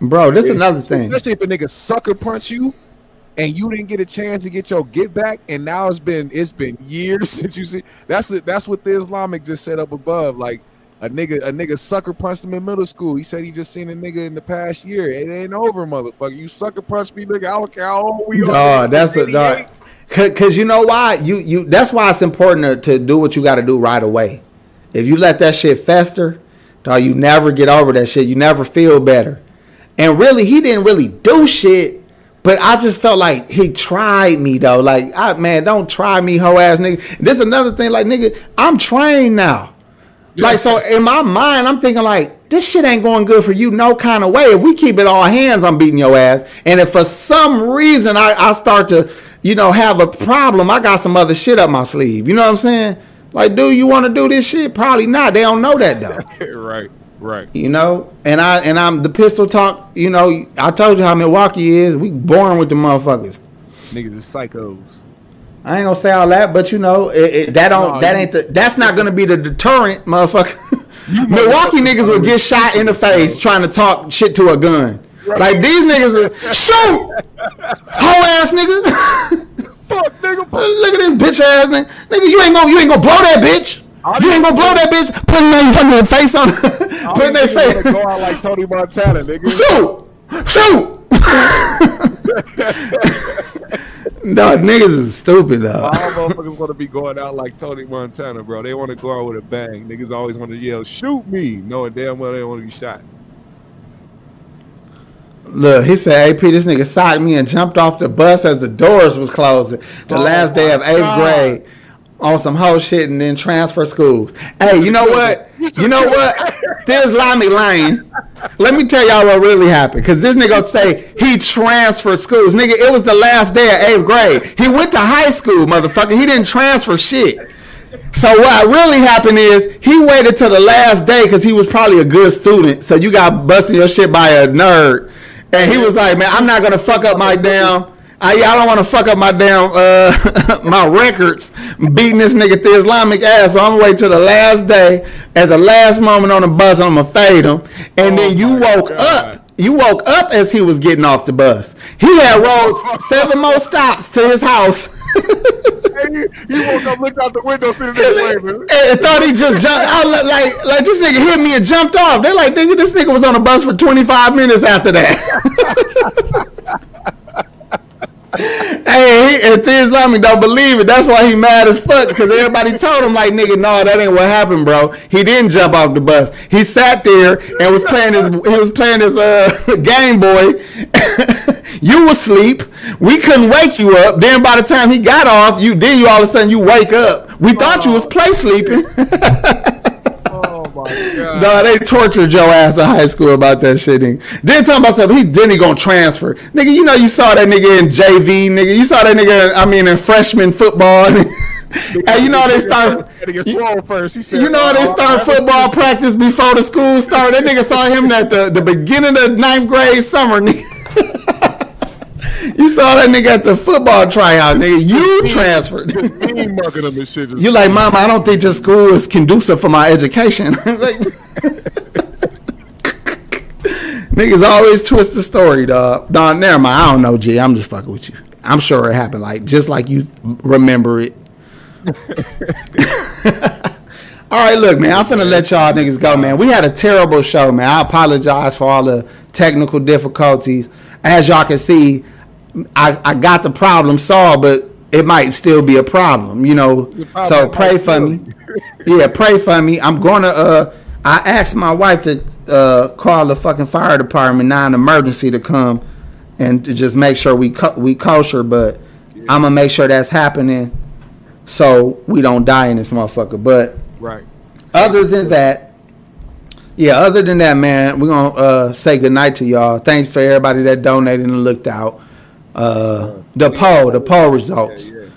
Bro, this is another thing. Especially if a nigga sucker punch you and you didn't get a chance to get your get back, and now it's been it's been years since you see. That's it. That's what the Islamic just set up above. Like a nigga, a nigga sucker punched him in middle school. He said he just seen a nigga in the past year. It ain't over, motherfucker. You sucker punched me, nigga. I don't care how old we are. That's a 88. dog. Cause, 'cause you know why? You you that's why it's important to, to do what you got to do right away. If you let that shit fester, dog, you never get over that shit. You never feel better. And really, he didn't really do shit. But I just felt like he tried me though. Like, I, man, don't try me, hoe ass nigga. This is another thing, like nigga, I'm trained now. Like so in my mind, I'm thinking like this shit ain't going good for you no kind of way. If we keep it all hands, I'm beating your ass. And if for some reason I, I start to, you know, have a problem, I got some other shit up my sleeve. You know what I'm saying? Like, dude, you want to do this shit? Probably not. They don't know that though. right, right. You know, and I and I'm the pistol talk. You know, I told you how Milwaukee is. We born with the motherfuckers. Niggas is psychos. I ain't gonna say all that, but you know, it, it, that don't No, that ain't the that's not gonna be the deterrent, motherfucker. Milwaukee niggas will get shot in the face trying to talk shit to a gun. Like these niggas are shoot, hoe ass nigga. Fuck, nigga. Look at this bitch ass nigga. Nigga, you ain't gonna you ain't gonna blow that bitch. You ain't gonna blow that bitch. Putting their fucking face on, putting their face. go out like Tony Montana, nigga. Shoot, shoot. no, niggas is stupid though. All motherfuckers want to be going out like Tony Montana, bro. They want to go out with a bang. Niggas always want to yell, "Shoot me!" knowing damn well they don't want to be shot. Look, he said, AP, this nigga socked me and jumped off the bus as the doors was closing. The Oh last day of eighth God. grade on some whole shit and then transfer schools. Hey, you know what? You know what? This Islamic Lane. Let me tell y'all what really happened. Because this nigga say he transferred schools. Nigga, it was the last day of eighth grade. He went to high school, motherfucker. He didn't transfer shit. So what really happened is he waited till the last day because he was probably a good student. So you got busting your shit by a nerd, and he was like, "Man, I'm not gonna fuck up my damn. I, don't want to fuck up my damn uh, my records beating this nigga the Islamic ass. So I'm gonna wait till the last day, at the last moment on the bus, I'm gonna fade him, and then you woke God. up. You woke up as he was getting off the bus. He had rolled seven more stops to his house. He woke up, looked out the window, sitting there nigga waving. and thought he just jumped out like, like like this nigga hit me and jumped off. They're like, nigga, this nigga was on the bus for 25 minutes after that. hey, he, and the Islamic don't believe it. That's why he mad as fuck because everybody told him like, nigga, no, that ain't what happened, bro. He didn't jump off the bus. He sat there and was playing his he was playing his uh, Game Boy. you was asleep. We couldn't wake you up. Then by the time he got off, you then you all of a sudden you wake up. We thought you was play sleeping. God. No, they tortured your ass in high school about that shit. Nigga. Then talking about something, he then he gonna transfer. Nigga, you know you saw that nigga in JV, nigga. You saw that nigga, I mean, in freshman football. hey, you know how they start. Had to get swole first. He said, You know they "Oh, start football practice before the school started? That nigga saw him at the, the beginning of ninth grade summer, nigga. You saw that nigga at the football tryout, nigga. You transferred. Just mean mugging him and shit. You like, mama, I don't think this school is conducive for my education. like, niggas always twist the story, dog. Dog, never mind. I don't know, G. I'm just fucking with you. I'm sure it happened, like just like you remember it. all right, look, man. I'm finna let y'all niggas go, man. We had a terrible show, man. I apologize for all the technical difficulties. As y'all can see, I, I got the problem solved, but it might still be a problem, you know. So pray for me. yeah, pray for me. I'm gonna. Uh, I asked my wife to uh, call the fucking fire department non-emergency to come and to just make sure we co- we kosher. But I'm gonna make sure that's happening so we don't die in this motherfucker. But Right. other than that, yeah, other than that, man, we're gonna uh, say goodnight to y'all. Thanks for everybody that donated and looked out. Uh, the poll, the poll results. Yeah, yeah.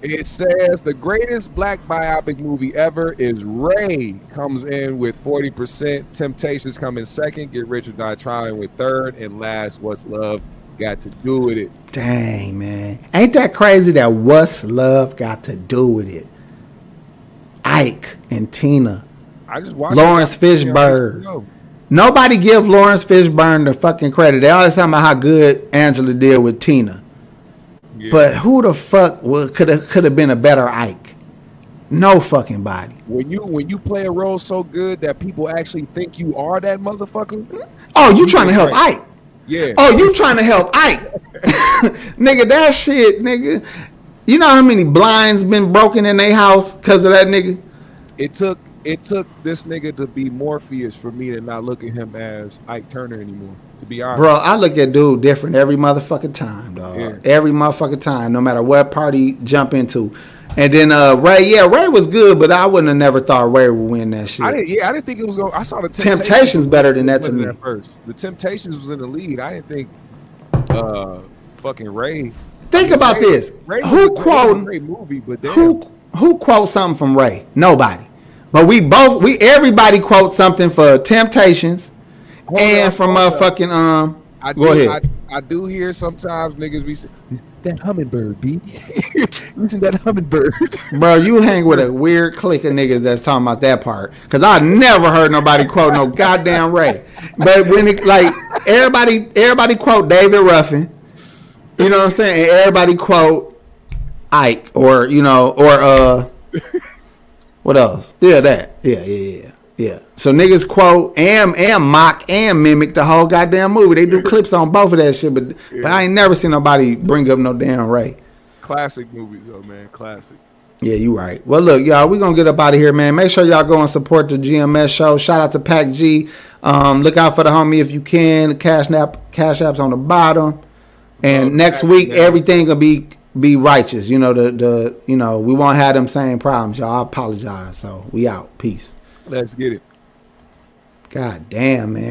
It says the greatest black biopic movie ever is Ray. Comes in with 40%. Temptations come in second. Get Rich or Die Trying with third. And last, What's Love Got to Do with It. Dang, man. Ain't that crazy that what's love got to do with it? Ike and Tina. I just watched Lawrence. Fishburne. No. Nobody give Lawrence Fishburne the fucking credit. They always talking about how good Angela did with Tina. Yeah. But who the fuck could have could have been a better Ike? No fucking body. when you when you play a role so good that people actually think you are that motherfucker, Oh, you trying to help Right. Ike? yeah. Oh, you trying to help Ike? nigga, that shit, nigga. You know how many blinds been broken in their house because of that nigga? It took it took this nigga to be Morpheus for me to not look at him as Ike Turner anymore. To be honest, Bro, I look at dude different every motherfucking time, dog. Yeah. Every motherfucking time, no matter what party jump into. And then uh Ray, yeah, Ray was good, but I wouldn't have never thought Ray would win that shit. I didn't. Yeah, I didn't think it was going. I saw the Temptations better than that to me. first. The Temptations was in the lead. I didn't think. Uh, fucking Ray. Think about Ray- this. Ray Who Great movie, who who quotes something from Ray? Nobody. But we both we everybody quote something for Temptations Hold and from up. motherfucking um I go do, ahead. I, I do hear sometimes niggas be that hummingbird, B. Listen that hummingbird. Bro, you hang with a weird clique of niggas that's talking about that part. Cause I never heard nobody quote no goddamn Ray. But when it like everybody everybody quote David Ruffin, you know what I'm saying? And everybody quote Ike or you know, or uh what else? Yeah, that. Yeah, yeah, yeah. Yeah. So niggas quote and and mock and mimic the whole goddamn movie. They do clips on both of that shit, but but I ain't never seen nobody bring up no damn Ray. Classic movies, though, man. Classic. Yeah, you right. Well, look, y'all, we gonna get up out of here, man. Make sure y'all go and support the GMS show. Shout out to Pac G. Um, look out for the homie if you can. Cash App, Cash App's on the bottom. And Love next Pac, week, man. everything will be be righteous. You know the the you know we won't have them same problems, y'all. I apologize. So we out. Peace. Let's get it. God damn, man.